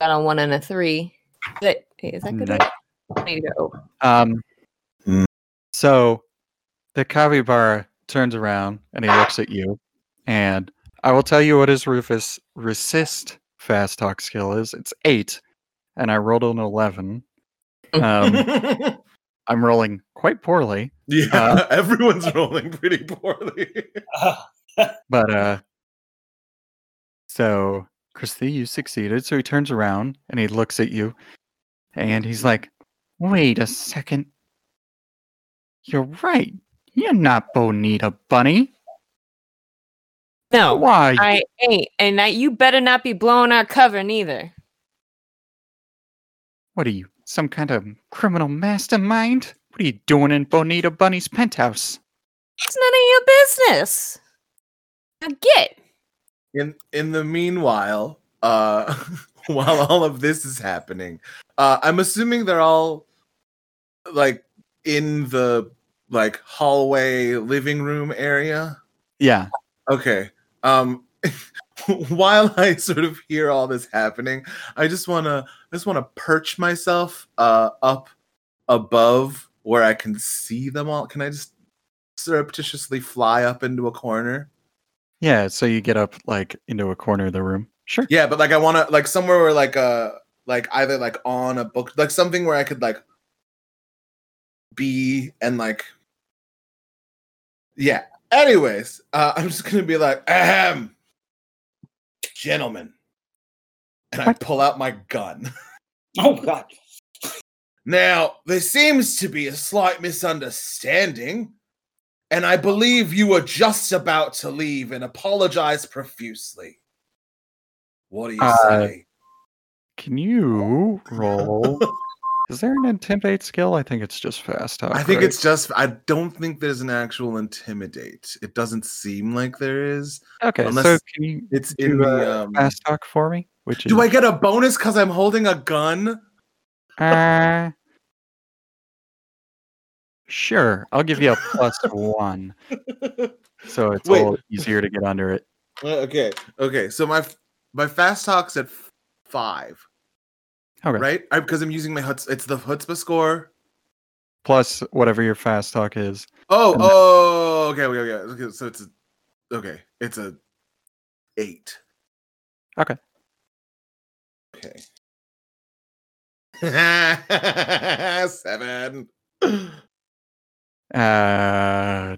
Got a one and a three. Is that, is that good? Nice. I need to go. Um. Hmm. So, the capybara turns around and he looks at you, and I will tell you what his Rufus resist fast talk skill is. It's eight, and I rolled an eleven. Um, I'm rolling quite poorly, yeah, uh, everyone's rolling pretty poorly. but uh. So, Christy, you succeeded. So he turns around and he looks at you, and he's like, "Wait a second. You're right. You're not Bonita Bunny. No, Why? I ain't. And I, you better not be blowing our cover neither. What are you, some kind of criminal mastermind? What are you doing in Bonita Bunny's penthouse? It's none of your business. Now get. in in the meanwhile, uh, while all of this is happening, uh, I'm assuming they're all like in the like hallway living room area. Yeah. Okay. Um while I sort of hear all this happening, I just want to I just want to perch myself uh up above where I can see them all. Can I just surreptitiously fly up into a corner? Yeah. So you get up like into a corner of the room. Sure. Yeah, but like I want to like somewhere where like uh like either like on a book like something where I could like be and like yeah. Anyways, uh I'm just gonna be like, ahem, gentlemen, and I pull out my gun. Oh God. Now there seems to be a slight misunderstanding, and I believe you were just about to leave and apologize profusely. What do you Uh, say? Can you roll? Is there an intimidate skill? I think it's just fast talk. I think right? it's just. I don't think there's an actual intimidate. It doesn't seem like there is. okay. So can you It's in do the. uh, Um, fast talk for me? Which is do I get a bonus because I'm holding a gun? Uh, sure. I'll give you a plus one, so it's Wait. a little easier to get under it. Uh, okay. Okay. So my my fast talk's at f- five, Okay. right? Because I'm using my Hutz. It's the Hutzpah score. Plus whatever your fast talk is. Oh. And- Oh. Okay. Okay. Okay. so it's a. Okay. It's a eight. Okay. Okay. Seven. Uh,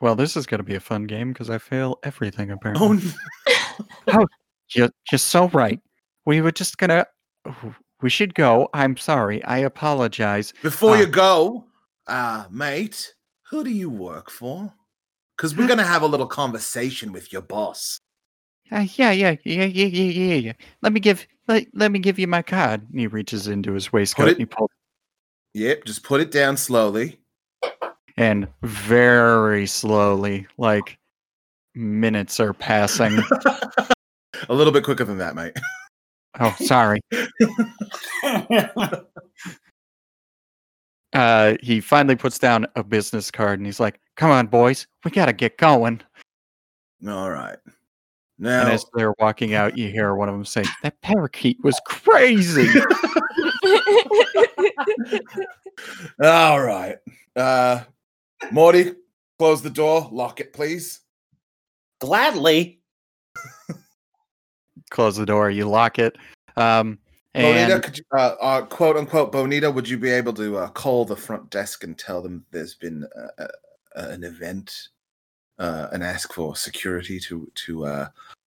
well, this is going to be a fun game because I fail everything apparently. Oh. n- You're, you're so right. We were just gonna. We should go. I'm sorry. I apologize. Before Ah. you go, uh, mate, who do you work for? Because we're gonna have a little conversation with your boss. Uh, yeah, yeah, yeah, yeah, yeah, yeah, yeah. Let me give. Let, let me give you my card. And he reaches into his waistcoat it- and he pulls Yep, just put it down slowly. and very slowly, like minutes are passing. a little bit quicker than that, mate. oh, sorry. Uh, he finally puts down a business card and he's like, "Come on, boys, we gotta get going." All right. And Now, as they're walking out, you hear one of them say, "That parakeet was crazy." all right. Uh, Morty, close the door. Lock it, please. Gladly. Close the door. You lock it. Um, Bonita, could you, uh, uh, quote unquote, Bonita, would you be able to uh, call the front desk and tell them there's been uh, uh, uh, an event uh, and ask for security to to uh,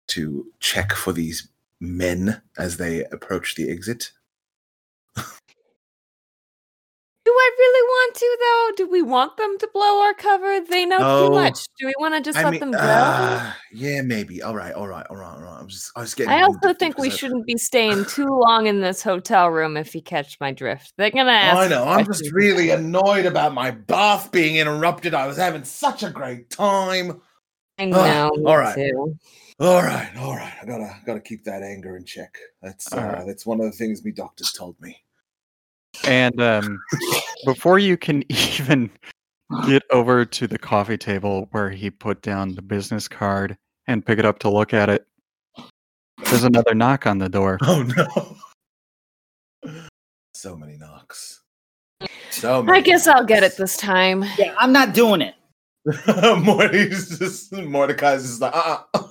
to check for these men as they approach the exit? Do I really want to though? Do we want them to blow our cover? They know No. too much. Do we want to just I let mean, them go? uh, yeah, maybe. All right, all right, all right, all right. I'm just, I was getting. I also think we I- shouldn't be staying too long in this hotel room if you catch my drift. They're gonna ask. I know. I'm just really annoyed about my bath being interrupted. I was having such a great time. I know. all right. too. All right, all right. I gotta gotta keep that anger in check. That's uh, right. that's one of the things me doctors told me. And um, before you can even get over to the coffee table where he put down the business card and pick it up to look at it, there's another knock on the door. Oh no! So many knocks. So many I guess I'll get it this time. Yeah, I'm not doing it. Morty's just Mordecai's just like uh. uh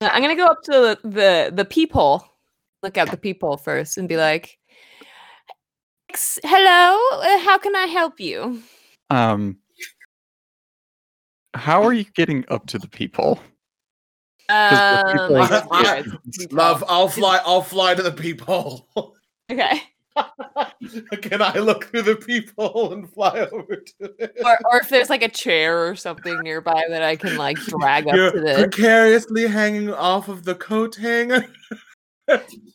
I'm gonna go up to the the, the peephole, look at the peephole first, and be like, "Ex- "Hello, uh, how can I help you?" Um, how are you getting up to the people? 'Cause the Um, people- I guess you're at. Love, I'll fly. I'll fly to the people. Okay. Can I look through the people and fly over to it? Or, or if there's like a chair or something nearby that I can like drag up You're to the. precariously hanging off of the coat hanger.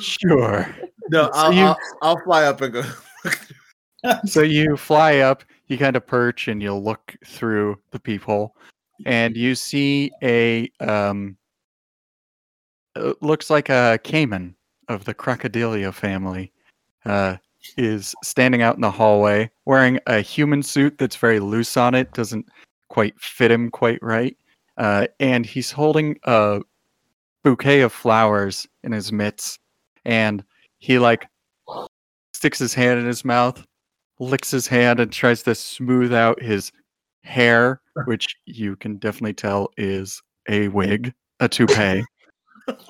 Sure. No, So I'll, you- I'll, I'll fly up and go. So you fly up, you kind of perch, and you look through the peephole, and you see a um, looks like a caiman of the crocodilia family, uh, is standing out in the hallway wearing a human suit that's very loose on it, doesn't quite fit him quite right, uh, and he's holding a bouquet of flowers in his mitts, and he like sticks his hand in his mouth licks his hand and tries to smooth out his hair, which you can definitely tell is a wig, a toupee.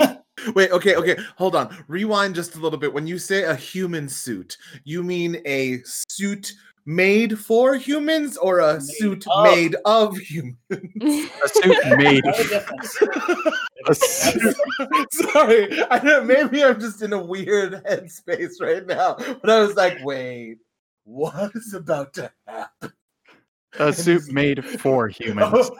Wait, okay, okay, hold on. Rewind just a little bit. When you say a human suit, you mean a suit made for humans or a Made suit of. made of humans? A suit made. No difference. A suit, Sorry, I don't, maybe I'm just in a weird headspace right now. But I was like, wait, what is about to happen? a suit made for humans.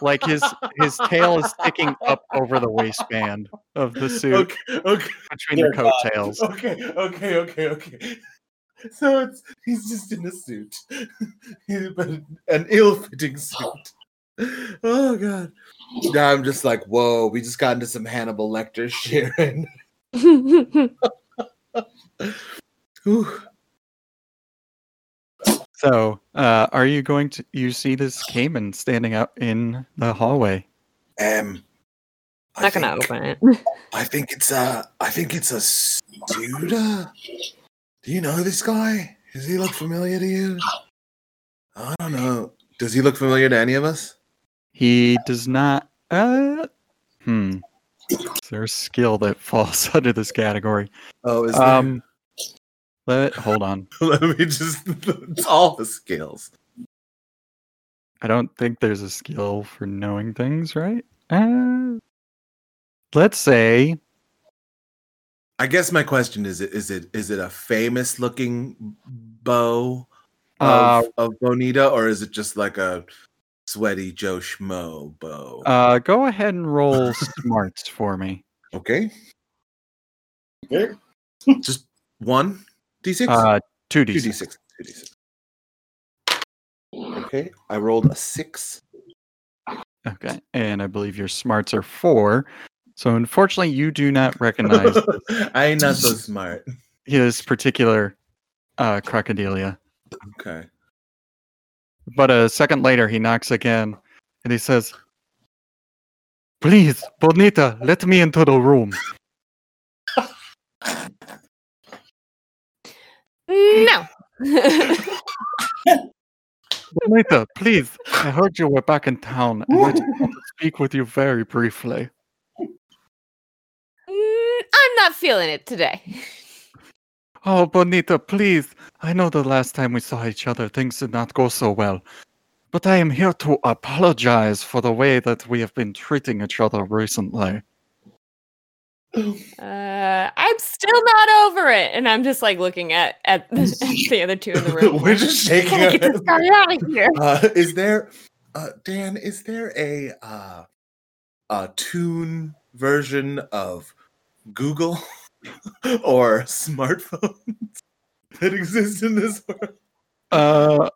Like his his tail is sticking up over the waistband of the suit Okay, okay, between Dear the coattails. okay, okay, okay, okay. So it's he's just in a suit, but an ill-fitting suit. Oh god. Now I'm just like, whoa, we just got into some Hannibal Lecter shit. right now. Whew. So, uh, are you going to? You see this caiman standing out in the hallway? Um, I Not gonna think- open it. I think it's a. I think it's a Studa. Do you know this guy? Does he look familiar to you? I don't know. Does he look familiar to any of us? He does not. Uh, hmm. Is there a skill that falls under this category? Oh, is Um, let hold on. Let me just. It's all the skills. I don't think there's a skill for knowing things, right? Uh, let's say I guess my question is: it is it is it a famous looking beau of, uh, of Bonita, or is it just like a sweaty Joe Schmo beau? uh, go ahead and roll smarts for me. okay, Okay. just one d six. Uh, two d Two d six. Two d six. Okay, I rolled a six. Okay, and I believe your smarts are four. So unfortunately, you do not recognize I ain't not so smart. his particular uh, crocodilia. Okay. But a second later, he knocks again, and he says, "Please, Bonita, let me into the room." No. Bonita, please. I heard you were back in town, and I just want to speak with you very briefly. I'm not feeling it today. Oh, Bonita, please. I know the last time we saw each other, things did not go so well. But I am here to apologize for the way that we have been treating each other recently. Uh, I'm still not over it, and I'm just like looking at at, at the other two in the room. We're just shaking Gotta get this guy out of here. Uh, is there, uh, Dan? Is there a uh, a toon version of Google or smartphones that exist in this world? Uh,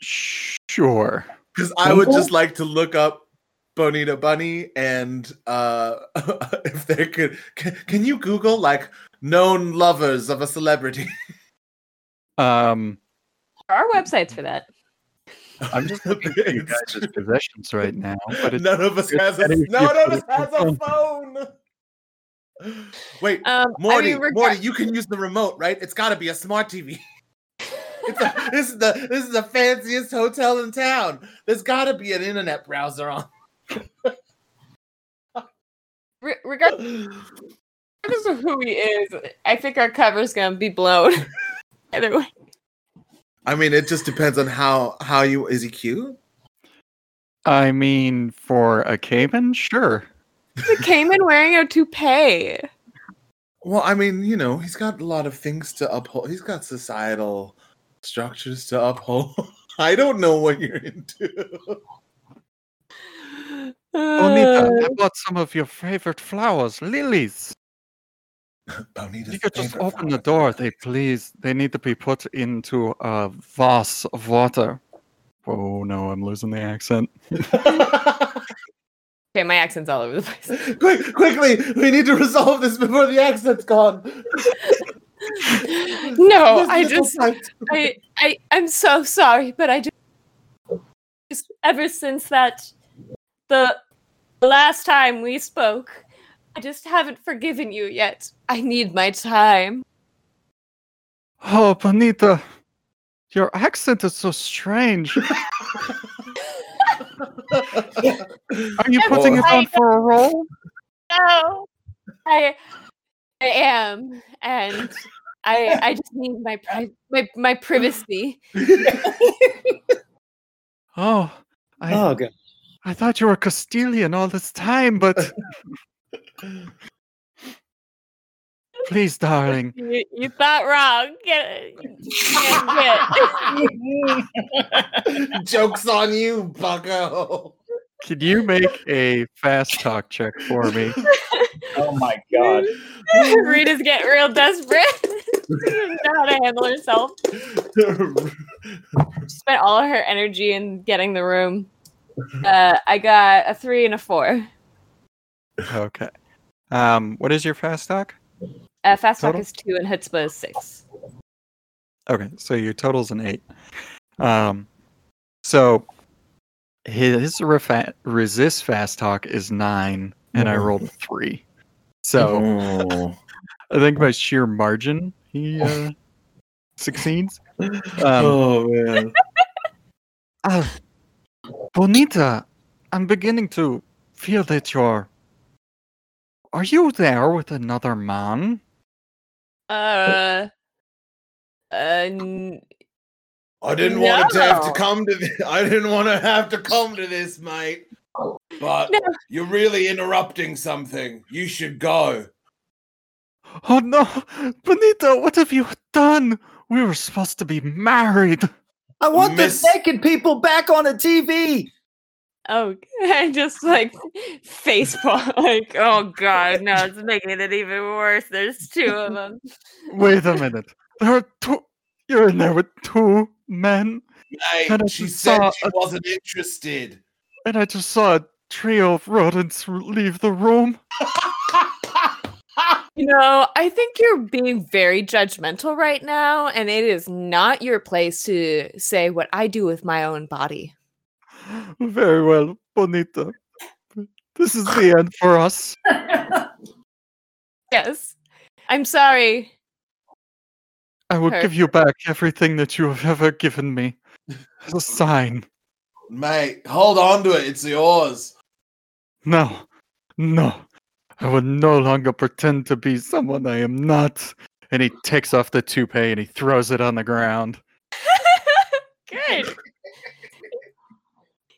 sure. Because I would just like to look up Bonita Bunny and uh, if they could, can, can you Google like known lovers of a celebrity? Um, There are websites for that. I'm just looking at you It's guys' possessions right now, but it's None of us has a none of us has a phone. Wait, Um, Morty, I mean, rega- Morty, you can use the remote, right? It's got to be a smart TV. it's a, this is the this is the fanciest hotel in town. There's got to be an internet browser on. re- regardless of who he is, I think our cover's gonna be blown. Either way. I mean, it just depends on how how you is he cute? I mean, for a caiman, sure. The caiman wearing a toupee. Well, I mean, you know, he's got a lot of things to uphold. He's got societal structures to uphold. I don't know what you're into. Bonita, Uh, I bought some of your favorite flowers, lilies. Bonita's You could just favorite open the door. They please. They need to be put into a vase of water. Oh no, I'm losing the accent. Okay, my accent's all over the place. Quick, quickly, we need to resolve this before the accent's gone. No, I just, I, I, I'm so sorry, but I just, just ever since that the last time we spoke, I just haven't forgiven you yet. I need my time. Oh, Bonita, your accent is so strange. Are you putting it on for a role? No, I I am, and I I just need my pri- my my privacy. Oh, I Oh, good. I thought you were Castilian all this time, but please, darling, You, you thought wrong. Get, get, get. Joke's on you, bucko. can you make a fast talk check for me? Oh my god. Rita's getting real desperate. she doesn't know how to handle herself. Spent all of her energy in getting the room. Uh, I got a three and a four. Okay. Um, what is your fast talk? Uh, fast talk is two and chutzpah is six. Okay, so your total's an eight. Um, so his refa- resist fast talk is nine, and I rolled a three. So Oh. I think by sheer margin he uh, succeeds. Um, oh man. ah, Bonita, I'm beginning to feel that you're. Are you there with another man? Uh, and I didn't want to have to come to this. I didn't want to have to come to this, mate. But No. you're really interrupting something. You should go. Oh no, Bonita, what have you done? We were supposed to be married. I want Miss- the naked people back on the TV. Oh, I just like face palm. Like, oh god, no, it's making it even worse. There's two of them. Wait a minute. There are two. You're in there with two men, Mate, And I she said she a- wasn't interested. and I just saw a trio of rodents leave the room. You know, I think you're being very judgmental right now, and it is not your place to say what I do with my own body. Very well, Bonita. This is the end for us. Yes. I'm sorry. I will Her- give you back everything that you have ever given me. As a sign. Mate, hold on to it. It's yours. No, no. I will no longer pretend to be someone I am not. And he takes off the toupee and he throws it on the ground. Good.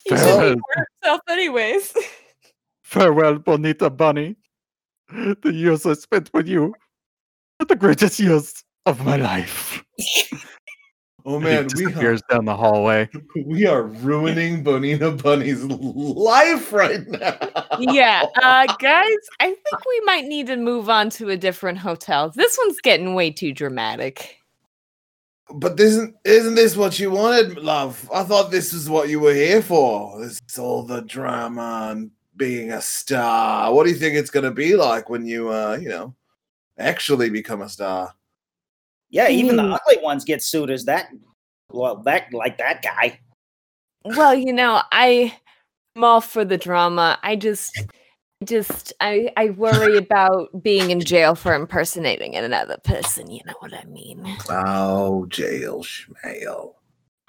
He Farewell. should be himself anyways. Farewell, Bonita Bunny. The years I spent with you are the greatest years of my life. Oh man, he we are, disappears down the hallway. we are ruining Bonita Bunny's life right now. yeah, uh, guys, I think we might need to move on to a different hotel. This one's getting way too dramatic. But isn't isn't this what you wanted, love? I thought this was what you were here for. This is all the drama and being a star. What do you think it's gonna be like when you uh, you know, actually become a star? Yeah, even the ugly ones get suitors. That well, that like that guy. Well, you know, I am all for the drama. I just just I I worry about being in jail for impersonating another person, you know what I mean? Oh, jail schmail.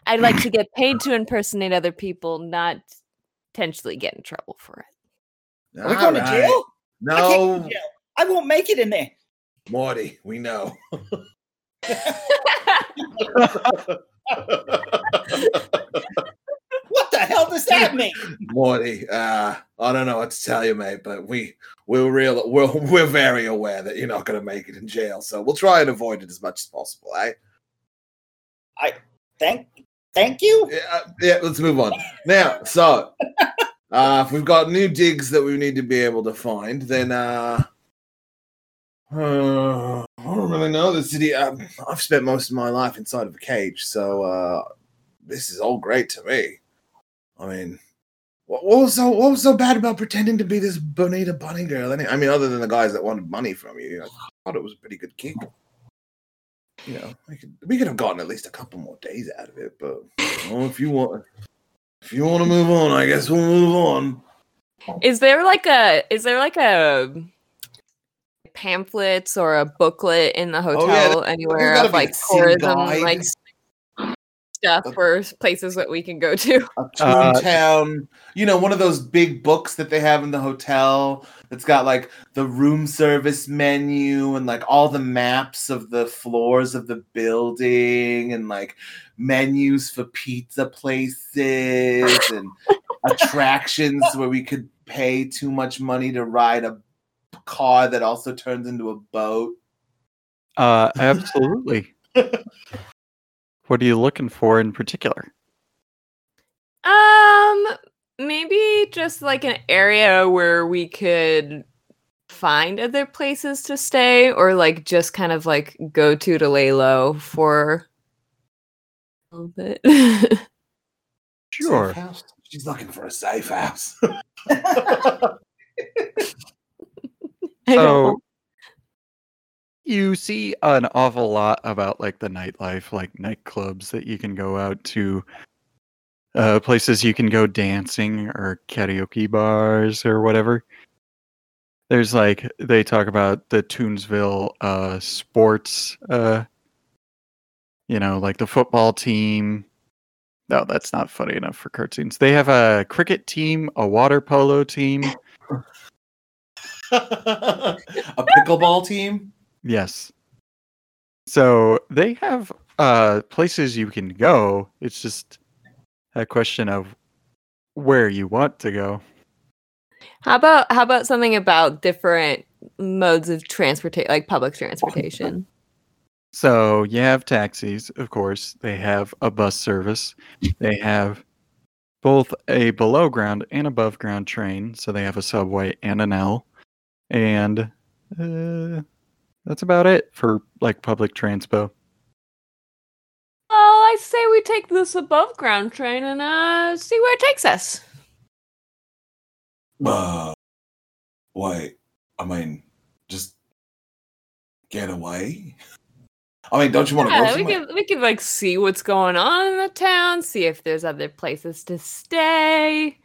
I'd like to get paid to impersonate other people, not potentially get in trouble for it. Are we going to jail? I can't go No, to jail. I won't make it in there. Morty, we know. What the hell does that mean? Morty, uh, I don't know what to tell you, mate, but we we're real we're we're very aware that you're not going to make it in jail, so we'll try and avoid it as much as possible. Eh? I thank, thank you. Yeah, uh, yeah, let's move on now. So, uh, if we've got new digs that we need to be able to find, then uh, uh, I don't really know the city. Um, I've spent most of my life inside of a cage, so uh, this is all great to me. I mean, what, what was so what was so bad about pretending to be this Bonita bunny girl? I mean, other than the guys that wanted money from you, I thought it was a pretty good gig. You know, we could we could have gotten at least a couple more days out of it, but well, if you want, if you want to move on, I guess we'll move on. Is there like a is there like a pamphlets or a booklet in the Oh, yeah, hotel anywhere of like tourism guide. like stuff Uh, for places that we can go to? A Uh, Toontown, you know, one of those big books that they have in the hotel that's got like the room service menu and like all the maps of the floors of the building and like menus for pizza places and attractions where we could pay too much money to ride a car that also turns into a boat. Uh, absolutely. what are you looking for in particular? Um, maybe just like an area where we could find other places to stay, or like just kind of like go to to lay low for a little bit. Sure. She's looking for a safe house. I don't So know. You see an awful lot about like the nightlife, like nightclubs that you can go out to, uh, places you can go dancing or karaoke bars or whatever. There's like they talk about the Toonsville uh, sports, uh, you know, like the football team. No, that's not funny enough for cartoons. They have a cricket team, a water polo team. a pickleball team? Yes. So they have uh places you can go. It's just a question of where you want to go. How about how about something about different modes of transportation, like public transportation? So you have taxis, of course. They have a bus service. They have both a below ground and above ground train. So they have a subway and an L. And uh, that's about it for like public transpo. Well, I say we take this above ground train and uh see where it takes us. Uh, wait, I mean, just get away. I mean, don't you want to Yeah, go we could we could like see what's going on in the town, see if there's other places to stay.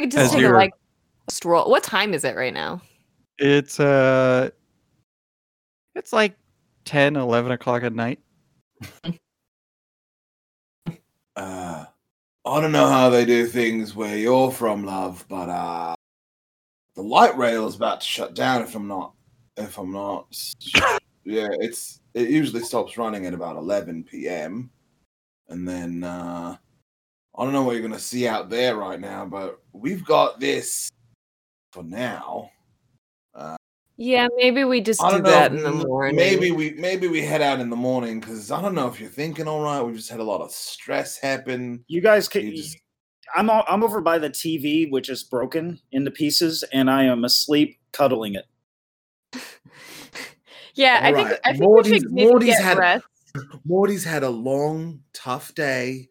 We could just As take a you're- like stroll. What time is it right now? It's uh it's like 10, 11 o'clock at night. Uh, I don't know how they do things where you're from, love, but uh, the light rail is about to shut down. If I'm not, if I'm not, yeah, it's it usually stops running at about 11 p.m. And then uh, I don't know what you're gonna see out there right now, but we've got this for now. Yeah, maybe we just do don't that in the morning. Maybe we maybe we head out in the morning because I don't know if you're thinking all right. We've just had a lot of stress happen. You guys can. You just- I'm all, I'm over by the TV, which is broken into pieces, and I am asleep cuddling it. yeah, I All think I think Morty's- we should maybe Morty's get had- rest. Morty's had a long, tough day.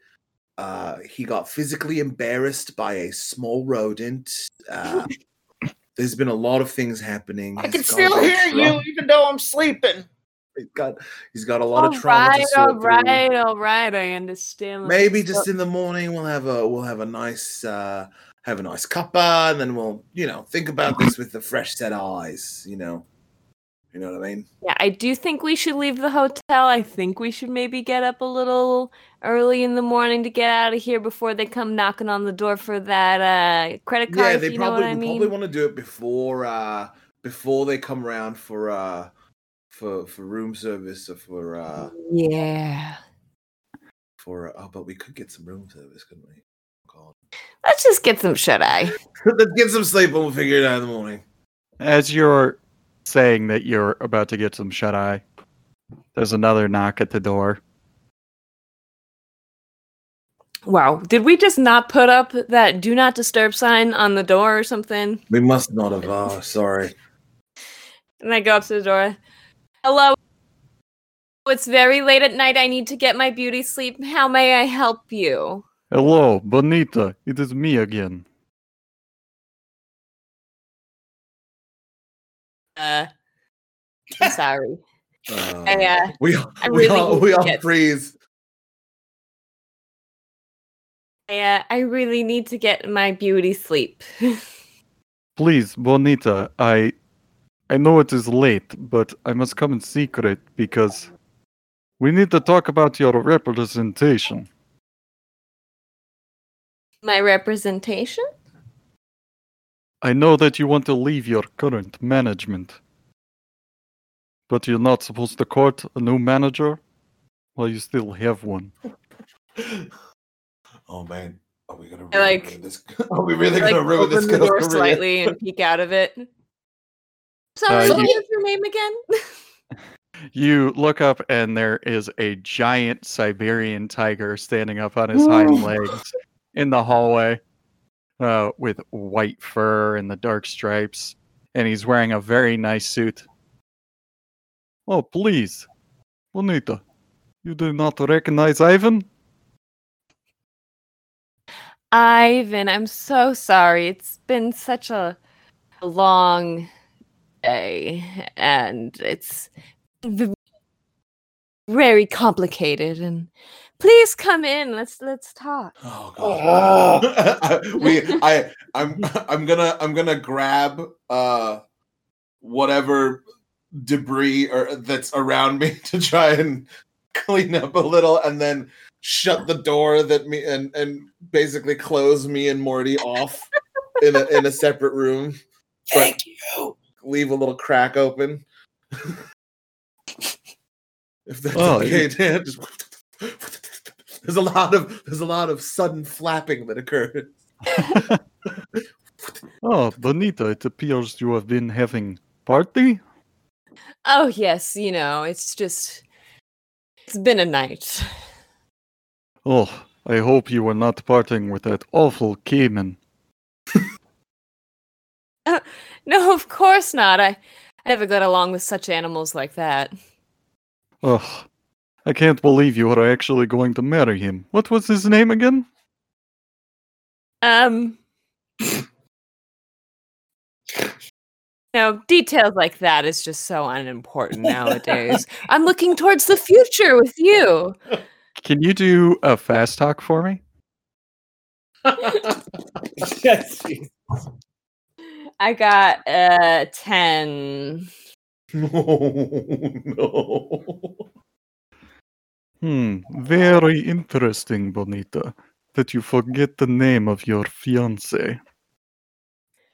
Uh, he got physically embarrassed by a small rodent. Uh, there's been a lot of things happening. I He's can still hear trauma- you, even though I'm sleeping. He's got he's got a lot All of trauma right, to sort all through. right, all right. I understand. Maybe just in the morning we'll have a we'll have a nice uh, have a nice cuppa, and then we'll you know think about this with the fresh set of eyes. You know, you know what I mean. Yeah, I do think we should leave the hotel. I think we should maybe get up a little early in the morning to get out of here before they come knocking on the door for that uh, credit card. yeah, they you know probably what I mean. probably want to do it before uh before they come around for uh for for room service or for uh Yeah. for oh but we could get some room service couldn't we God. Let's just get some shut eye. let's get some sleep and we'll figure it out in the morning As you're saying that you're about to get some shut eye, there's another knock at the door. Wow. Did we just not put up that do not disturb sign on the door or something? we must not have Oh, sorry And I go up to the door. Hello. It's very late at night. I need to get my beauty sleep. How may I help you? Hello, Bonita. It is me again. Uh, I'm sorry. uh, I, uh, we I we all we all get- freeze I, uh, I really need to get my beauty sleep. Please, Bonita, I I know it is late, but I must come in secret because we need to talk about your representation. my representation? I know that you want to leave your current management. But you're not supposed to court a new manager while you still have one. oh man are we gonna I, really like- this are we really like gonna ruin this the girl's door career? slightly and peek out of it. Sorry, Uh, what you- was your name again? You look up and there is a giant Siberian tiger standing up on his hind legs in the hallway uh, with white fur and the dark stripes. And he's wearing a very nice suit. Oh, please. Bonita, you do not recognize Ivan? Ivan, I'm so sorry. It's been such a, long day, and it's very complicated. And please come in. Let's let's talk. Oh god. we I I'm I'm gonna I'm gonna grab uh whatever debris or that's around me to try and clean up a little and then shut the door that me and and basically close me and Morty off in a in a separate room. But you. leave a little crack open. if that's Oh, okay, Dan. Just there's a lot of there's a lot of sudden flapping that occurs. Oh, Bonita, it appears you have been having party? Oh yes, you know it's just it's been a night. Oh, I hope you were not parting with that awful caiman. No, of course not. I, I never got along with such animals like that. Ugh, I can't believe you are actually going to marry him. What was his name again? Um, know, details like that is just so unimportant nowadays. I'm looking towards the future with you. Can you do a fast talk for me? yes. I got uh 10. No, no. Hmm, very interesting, Bonita, that you forget the name of your fiance.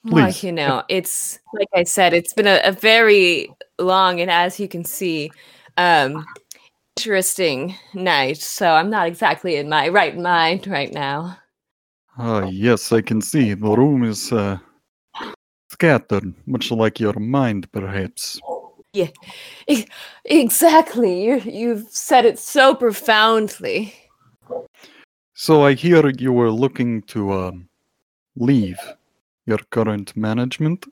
Well, Please. you know, it's like I said, it's been a, a very long and as you can see, um interesting night. So I'm not exactly in my right mind right now. Ah, yes, I can see. The room is uh, scattered, much like your mind, perhaps. E- exactly. You you've said it so profoundly. So I hear you were looking to um, leave your current management.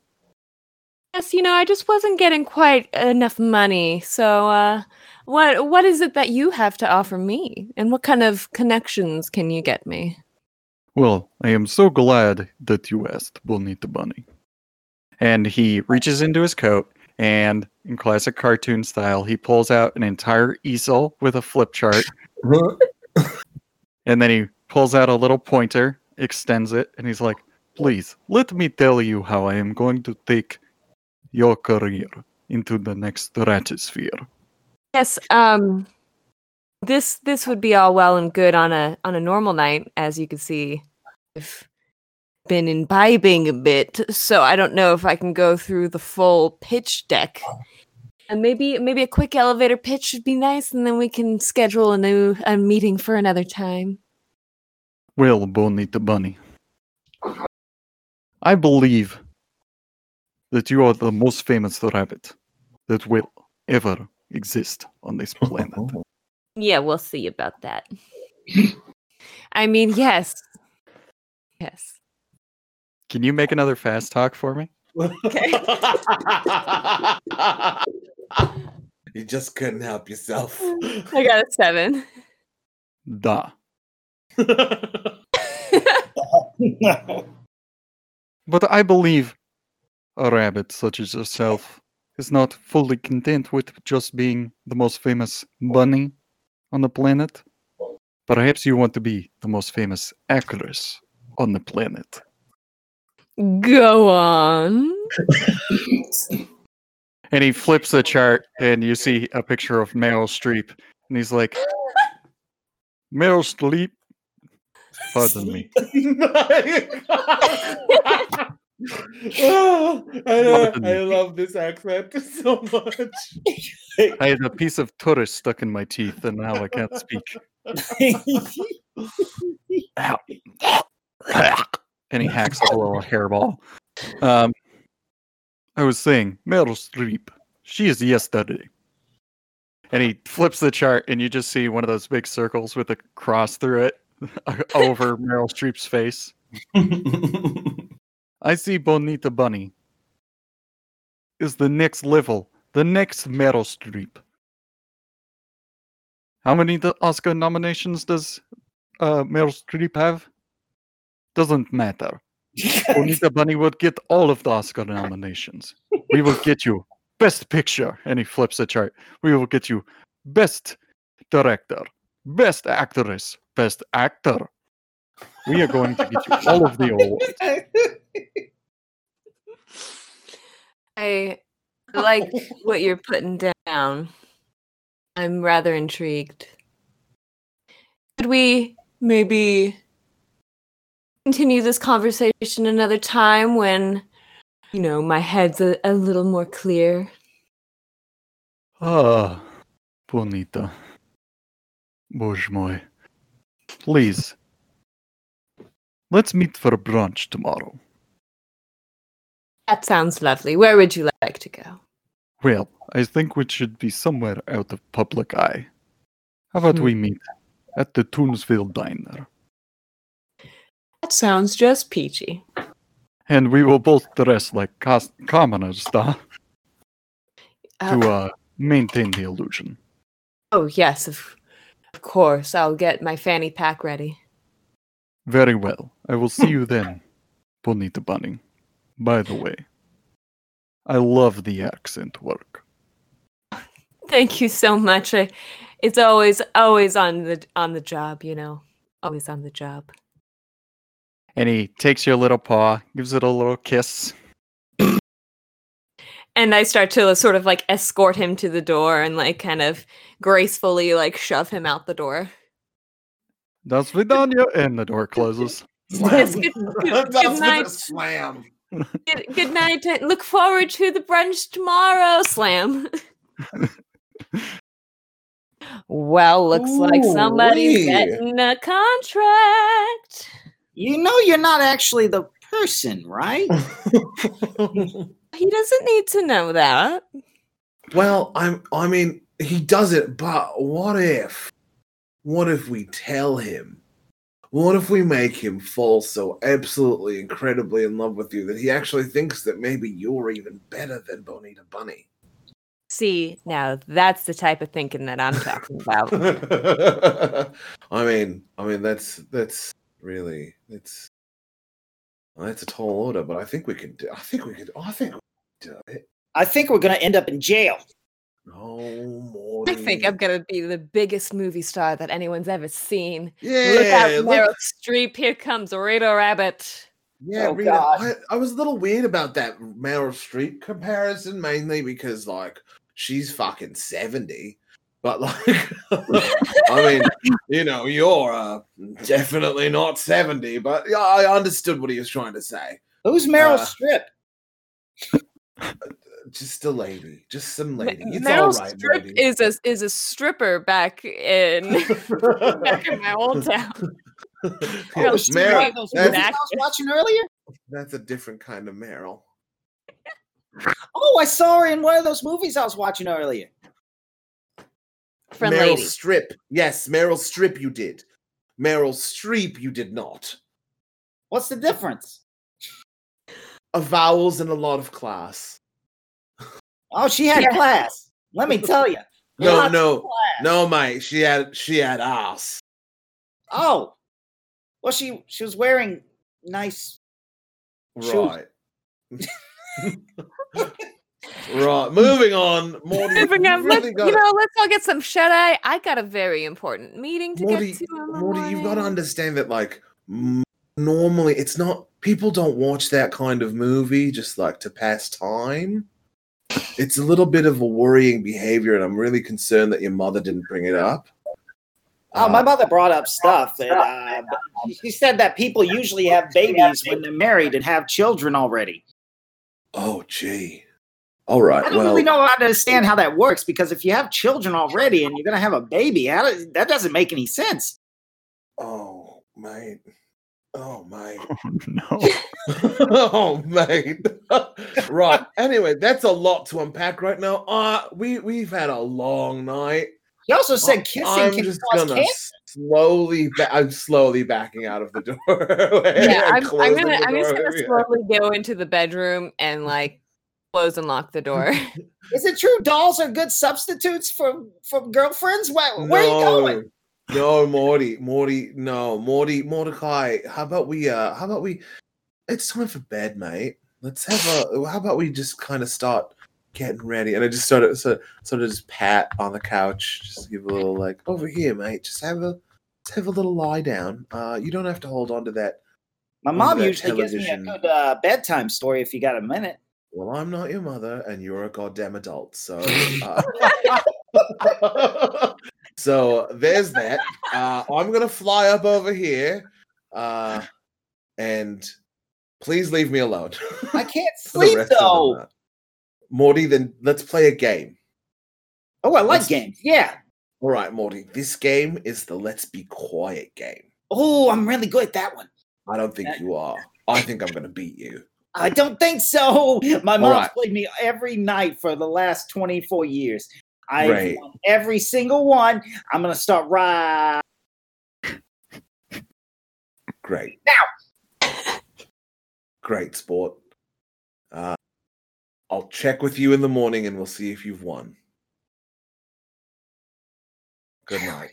Yes, you know, I just wasn't getting quite enough money. So uh what what is it that you have to offer me? And what kind of connections can you get me? Well, I am so glad that you asked, Bonita Bunny. And he reaches into his coat and, in classic cartoon style, he pulls out an entire easel with a flip chart and then he pulls out a little pointer, extends it, and he's like, Please, let me tell you how I am going to take your career into the next stratosphere. Yes, um this this would be all well and good on a on a normal night, as you can see. I've been imbibing a bit, so I don't know if I can go through the full pitch deck. And maybe maybe a quick elevator pitch would be nice, and then we can schedule a new a meeting for another time. Well, Bonita Bunny, I believe that you are the most famous rabbit that will ever exist on this planet. Yeah, we'll see about that. I mean, yes. Yes. Can you make another fast talk for me? Okay. you just couldn't help yourself. I got a seven. Da. no. But I believe a rabbit such as yourself is not fully content with just being the most famous bunny on the planet. Perhaps you want to be the most famous actress on the planet. Go on. And he flips the chart, and you see a picture of Meryl Streep, and he's like, Meryl Streep. Pardon me. oh, I, love, I love this accent so much. I had a piece of tourist stuck in my teeth, and now I can't speak. And he hacks a little hairball. Um, I was saying, Meryl Streep, she is yesterday. And he flips the chart, and you just see one of those big circles with a cross through it over Meryl Streep's face. I see Bonita Bunny is the next level, the next Meryl Streep. How many Oscar nominations does uh, Meryl Streep have? Doesn't matter. Bonita Bunny would get all of the Oscar nominations. We will get you Best Picture, and he flips the chart. We will get you Best Director, Best Actress, Best Actor. We are going to get you all of the awards. I like what you're putting down. I'm rather intrigued. Could we maybe continue this conversation another time when, you know, my head's a, a little more clear. Ah, bonita. Boże. Please. Let's meet for brunch tomorrow. That sounds lovely. Where would you like to go? Well, I think we should be somewhere out of public eye. How about hmm. we meet at the Toonsville Diner? That sounds just peachy. And we will both dress like cos- commoners, da, Uh, to uh, maintain the illusion. oh, yes, of, of course. I'll get my fanny pack ready. Very well. I will see you then, Bonita Bunny. By the way, I love the accent work. Thank you so much. I, it's always always on the on the job, you know. Always on the job. And he takes your little paw, gives it a little kiss. And I start to sort of like escort him to the door and like kind of gracefully like shove him out the door. Das Vidania, and the door closes. Yes, good- good- good night. slam. Good, good night. Look forward to the brunch tomorrow. Slam. well, looks like somebody's Ooh-wee. getting a contract. You know you're not actually the person, right? He doesn't need to know that. well, I'm. I mean, he does it, but what if? What if we tell him? What if we make him fall so absolutely incredibly in love with you that he actually thinks that maybe you're even better than Bonita Bunny? See, now that's the type of thinking that I'm talking about. I mean, I mean that's that's really it's well, that's a tall order, but I think we can do. I think we could. I think we can do it. I think we're gonna end up in jail. No more. I think I'm gonna be the biggest movie star that anyone's ever seen. Yeah, look out, look- Meryl Streep! Here comes Rita Rabbit. Yeah, Oh, Rita, I, I was a little weird about that Meryl Streep comparison, mainly because like she's fucking seventy, but like, I mean, you know, you're uh, definitely not seventy, but yeah, I understood what he was trying to say. Who's Meryl Uh, Streep? Just a lady, just some lady. M- It's Meryl all right, Streep lady. is a is a stripper back in back in my old town. Meryl Streep Meryl- that's- I was watching earlier. That's a different kind of Meryl. Oh, I saw her in one of those movies I was watching earlier. Friend Meryl lady. Streep. Yes, Meryl Streep. You did. Meryl Streep. You did not. What's the difference? A vowels and a lot of class. Oh, she had Yeah. class. Let me tell you. No, no, no, Mike. She had she had ass. Oh, well, she she was wearing nice. Shoes. Right. right. Moving on. Morty, Moving you on, really let's, gotta- you know, let's all get some shut eye. I got a very important meeting to Morty, get to. in the Morty, you've got to understand that, like, m- normally it's not people don't watch that kind of movie just like to pass time. It's a little bit of a worrying behavior, and I'm really concerned that your mother didn't bring it up. Oh, my Uh, mother brought up stuff. And, uh, she said that people usually have babies when they're married and have children already. oh, gee. All right. I don't well, really know how to understand how that works because if you have children already and you're going to have a baby, how does, that doesn't make any sense. oh, mate. Oh, mate. no. oh, mate. right. Anyway, that's a lot to unpack right now. Uh, we we've had a long night. He also said kissing I'm can just cause gonna cancer. slowly. Ba- I'm slowly backing out of the door. Yeah, I'm, I'm gonna the I'm just gonna slowly go into the bedroom and like close and lock the door. Is it true dolls are good substitutes for, for girlfriends? Where, where are you going? No, Morty, Morty, no, Morty, Mordecai. How about we? Uh, how about we? It's time for bed, mate. Let's have a. How about we just kind of start getting ready? And I just started, sort of, sort of just pat on the couch, just give a little like over here, mate. Just have a, just have a little lie down. Uh, you don't have to hold on to that. My mom that usually gives me a good uh, bedtime story if you got a minute. Well, I'm not your mother, and you're a goddamn adult. So, uh, so there's that. Uh, I'm gonna fly up over here, uh, and please leave me alone. I can't sleep rest of the though. Morty, then let's play a game. Oh, I like Let's- games. Yeah. All right, Morty. This game is the Let's Be Quiet game. Oh, I'm really good at that one. I don't think you are. I think I'm gonna beat you. I don't think so. My mom's right. played me every night for the last 24 years. I've Great. won every single one. I'm gonna start right. Great. Now. Great sport. Uh, I'll check with you in the morning and we'll see if you've won. Good night.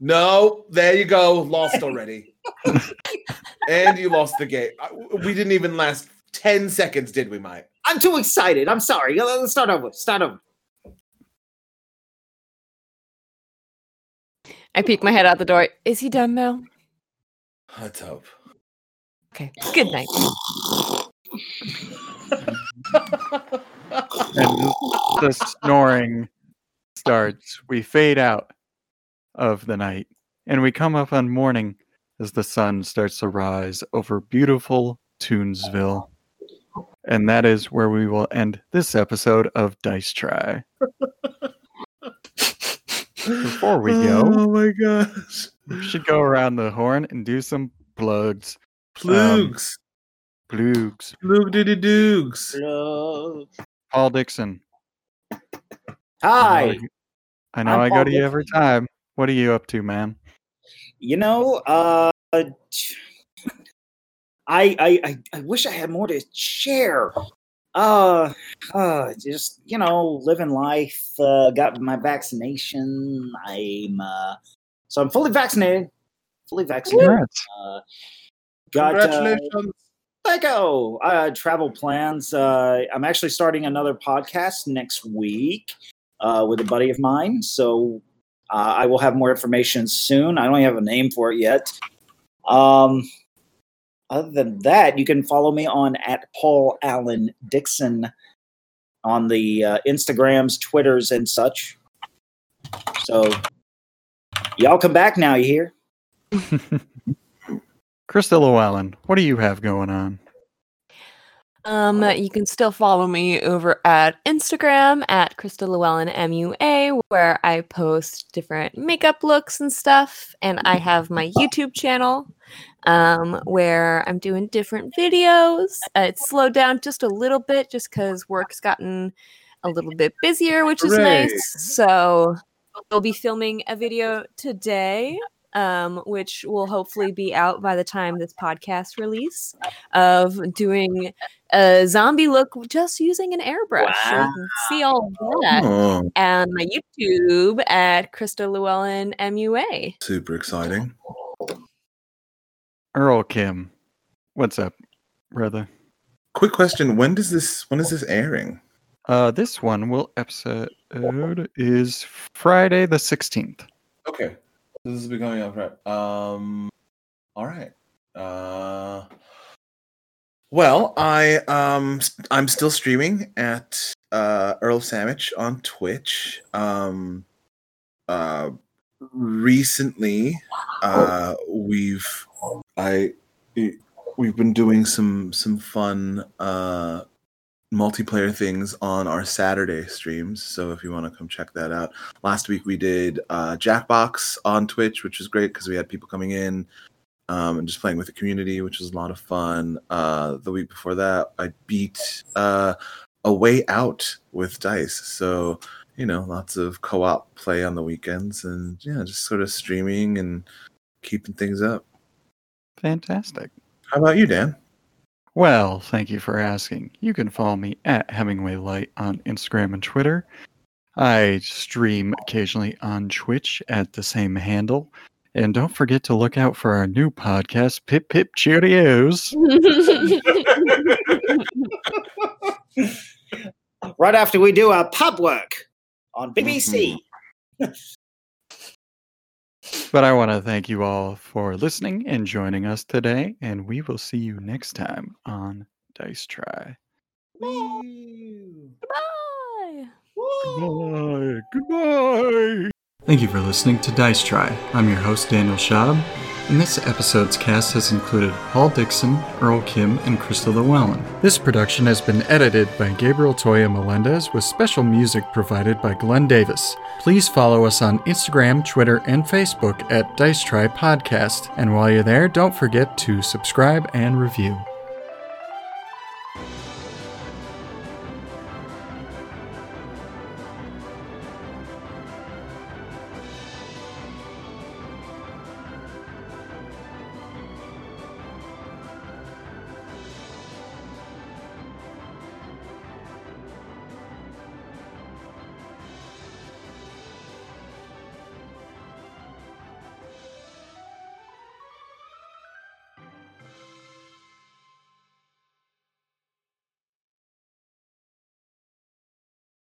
No, there you go. Lost already. and you lost the game. We didn't even last 10 seconds, did we, mate? I'm too excited. I'm sorry. Let's start over. Start over. I peek my head out the door. Is he done now? Let's hope. Okay. Good night. and the snoring starts. We fade out of the night, and we come up on morning as the sun starts to rise over beautiful Toonsville. And that is where we will end this episode of Dice Try. Before we go, Oh my gosh. we should go around the horn and do some plugs. Plugs. Plugs. Plug diddy doogs. Paul Dixon. Hi. I know I'm I go Paul to you every Dixon. time. What are you up to, man? You know, uh, I, I I I wish I had more to share. Uh, uh, just you know, living life. Uh, got my vaccination. I'm uh, so I'm fully vaccinated. Fully vaccinated. Uh, got uh, Congratulations. Thank you. Uh, travel plans. Uh, I'm actually starting another podcast next week uh, with a buddy of mine. So uh, I will have more information soon. I don't have a name for it yet. Um, other than that, you can follow me on at Paul Allen Dixon on the uh, Instagrams, Twitters, and such. So y'all come back now. You hear? Krista Llewellyn, what do you have going on? Um, you can still follow me over at Instagram at Krista Llewellyn MUA, where I post different makeup looks and stuff. And I have my YouTube channel, um, where I'm doing different videos. Uh, it's slowed down just a little bit just because work's gotten a little bit busier, which is Hooray. nice. So we'll be filming a video today. Um, which will hopefully be out by the time this podcast release of doing a zombie look just using an airbrush. So see all that. Oh, And my YouTube at Krista Llewellyn MUA. super exciting. Earl Kim, what's up, brother? Quick question: When does this? When is this airing? Uh, this one will episode is Friday the sixteenth. Okay, this will be going up right. Um, all right. Uh, well, I um, I'm still streaming at uh, Earl Sandwich on Twitch. Um, uh, recently, uh, we've I we've been doing some some fun uh multiplayer things on our Saturday streams. So if you want to come check that out. Last week we did uh Jackbox on Twitch, which was great because we had people coming in um and just playing with the community, which was a lot of fun. Uh the week before that I beat uh a way out with dice. So you know, lots of co-op play on the weekends and yeah, just sort of streaming and keeping things up. Fantastic. How about you, Dan? Well, thank you for asking. You can follow me at Hemingway Light on Instagram and Twitter. I stream occasionally on Twitch at the same handle. And don't forget to look out for our new podcast, Pip Pip Cheerios. Right after we do our pub work on BBC. Mm-hmm. But I want to thank you all for listening and joining us today. And we will see you next time on Dice Try. Bye. Goodbye. Goodbye. Thank you for listening to Dice Try. I'm your host, Daniel Schaub, this episode's cast has included Paul Dixon, Earl Kim, and Krista Llewellyn. This production has been edited by Gabriel Toya Melendez with special music provided by Glenn Davis. Please follow us on Instagram, Twitter, and Facebook at Dice Try Podcast. And while you're there, don't forget to subscribe and review.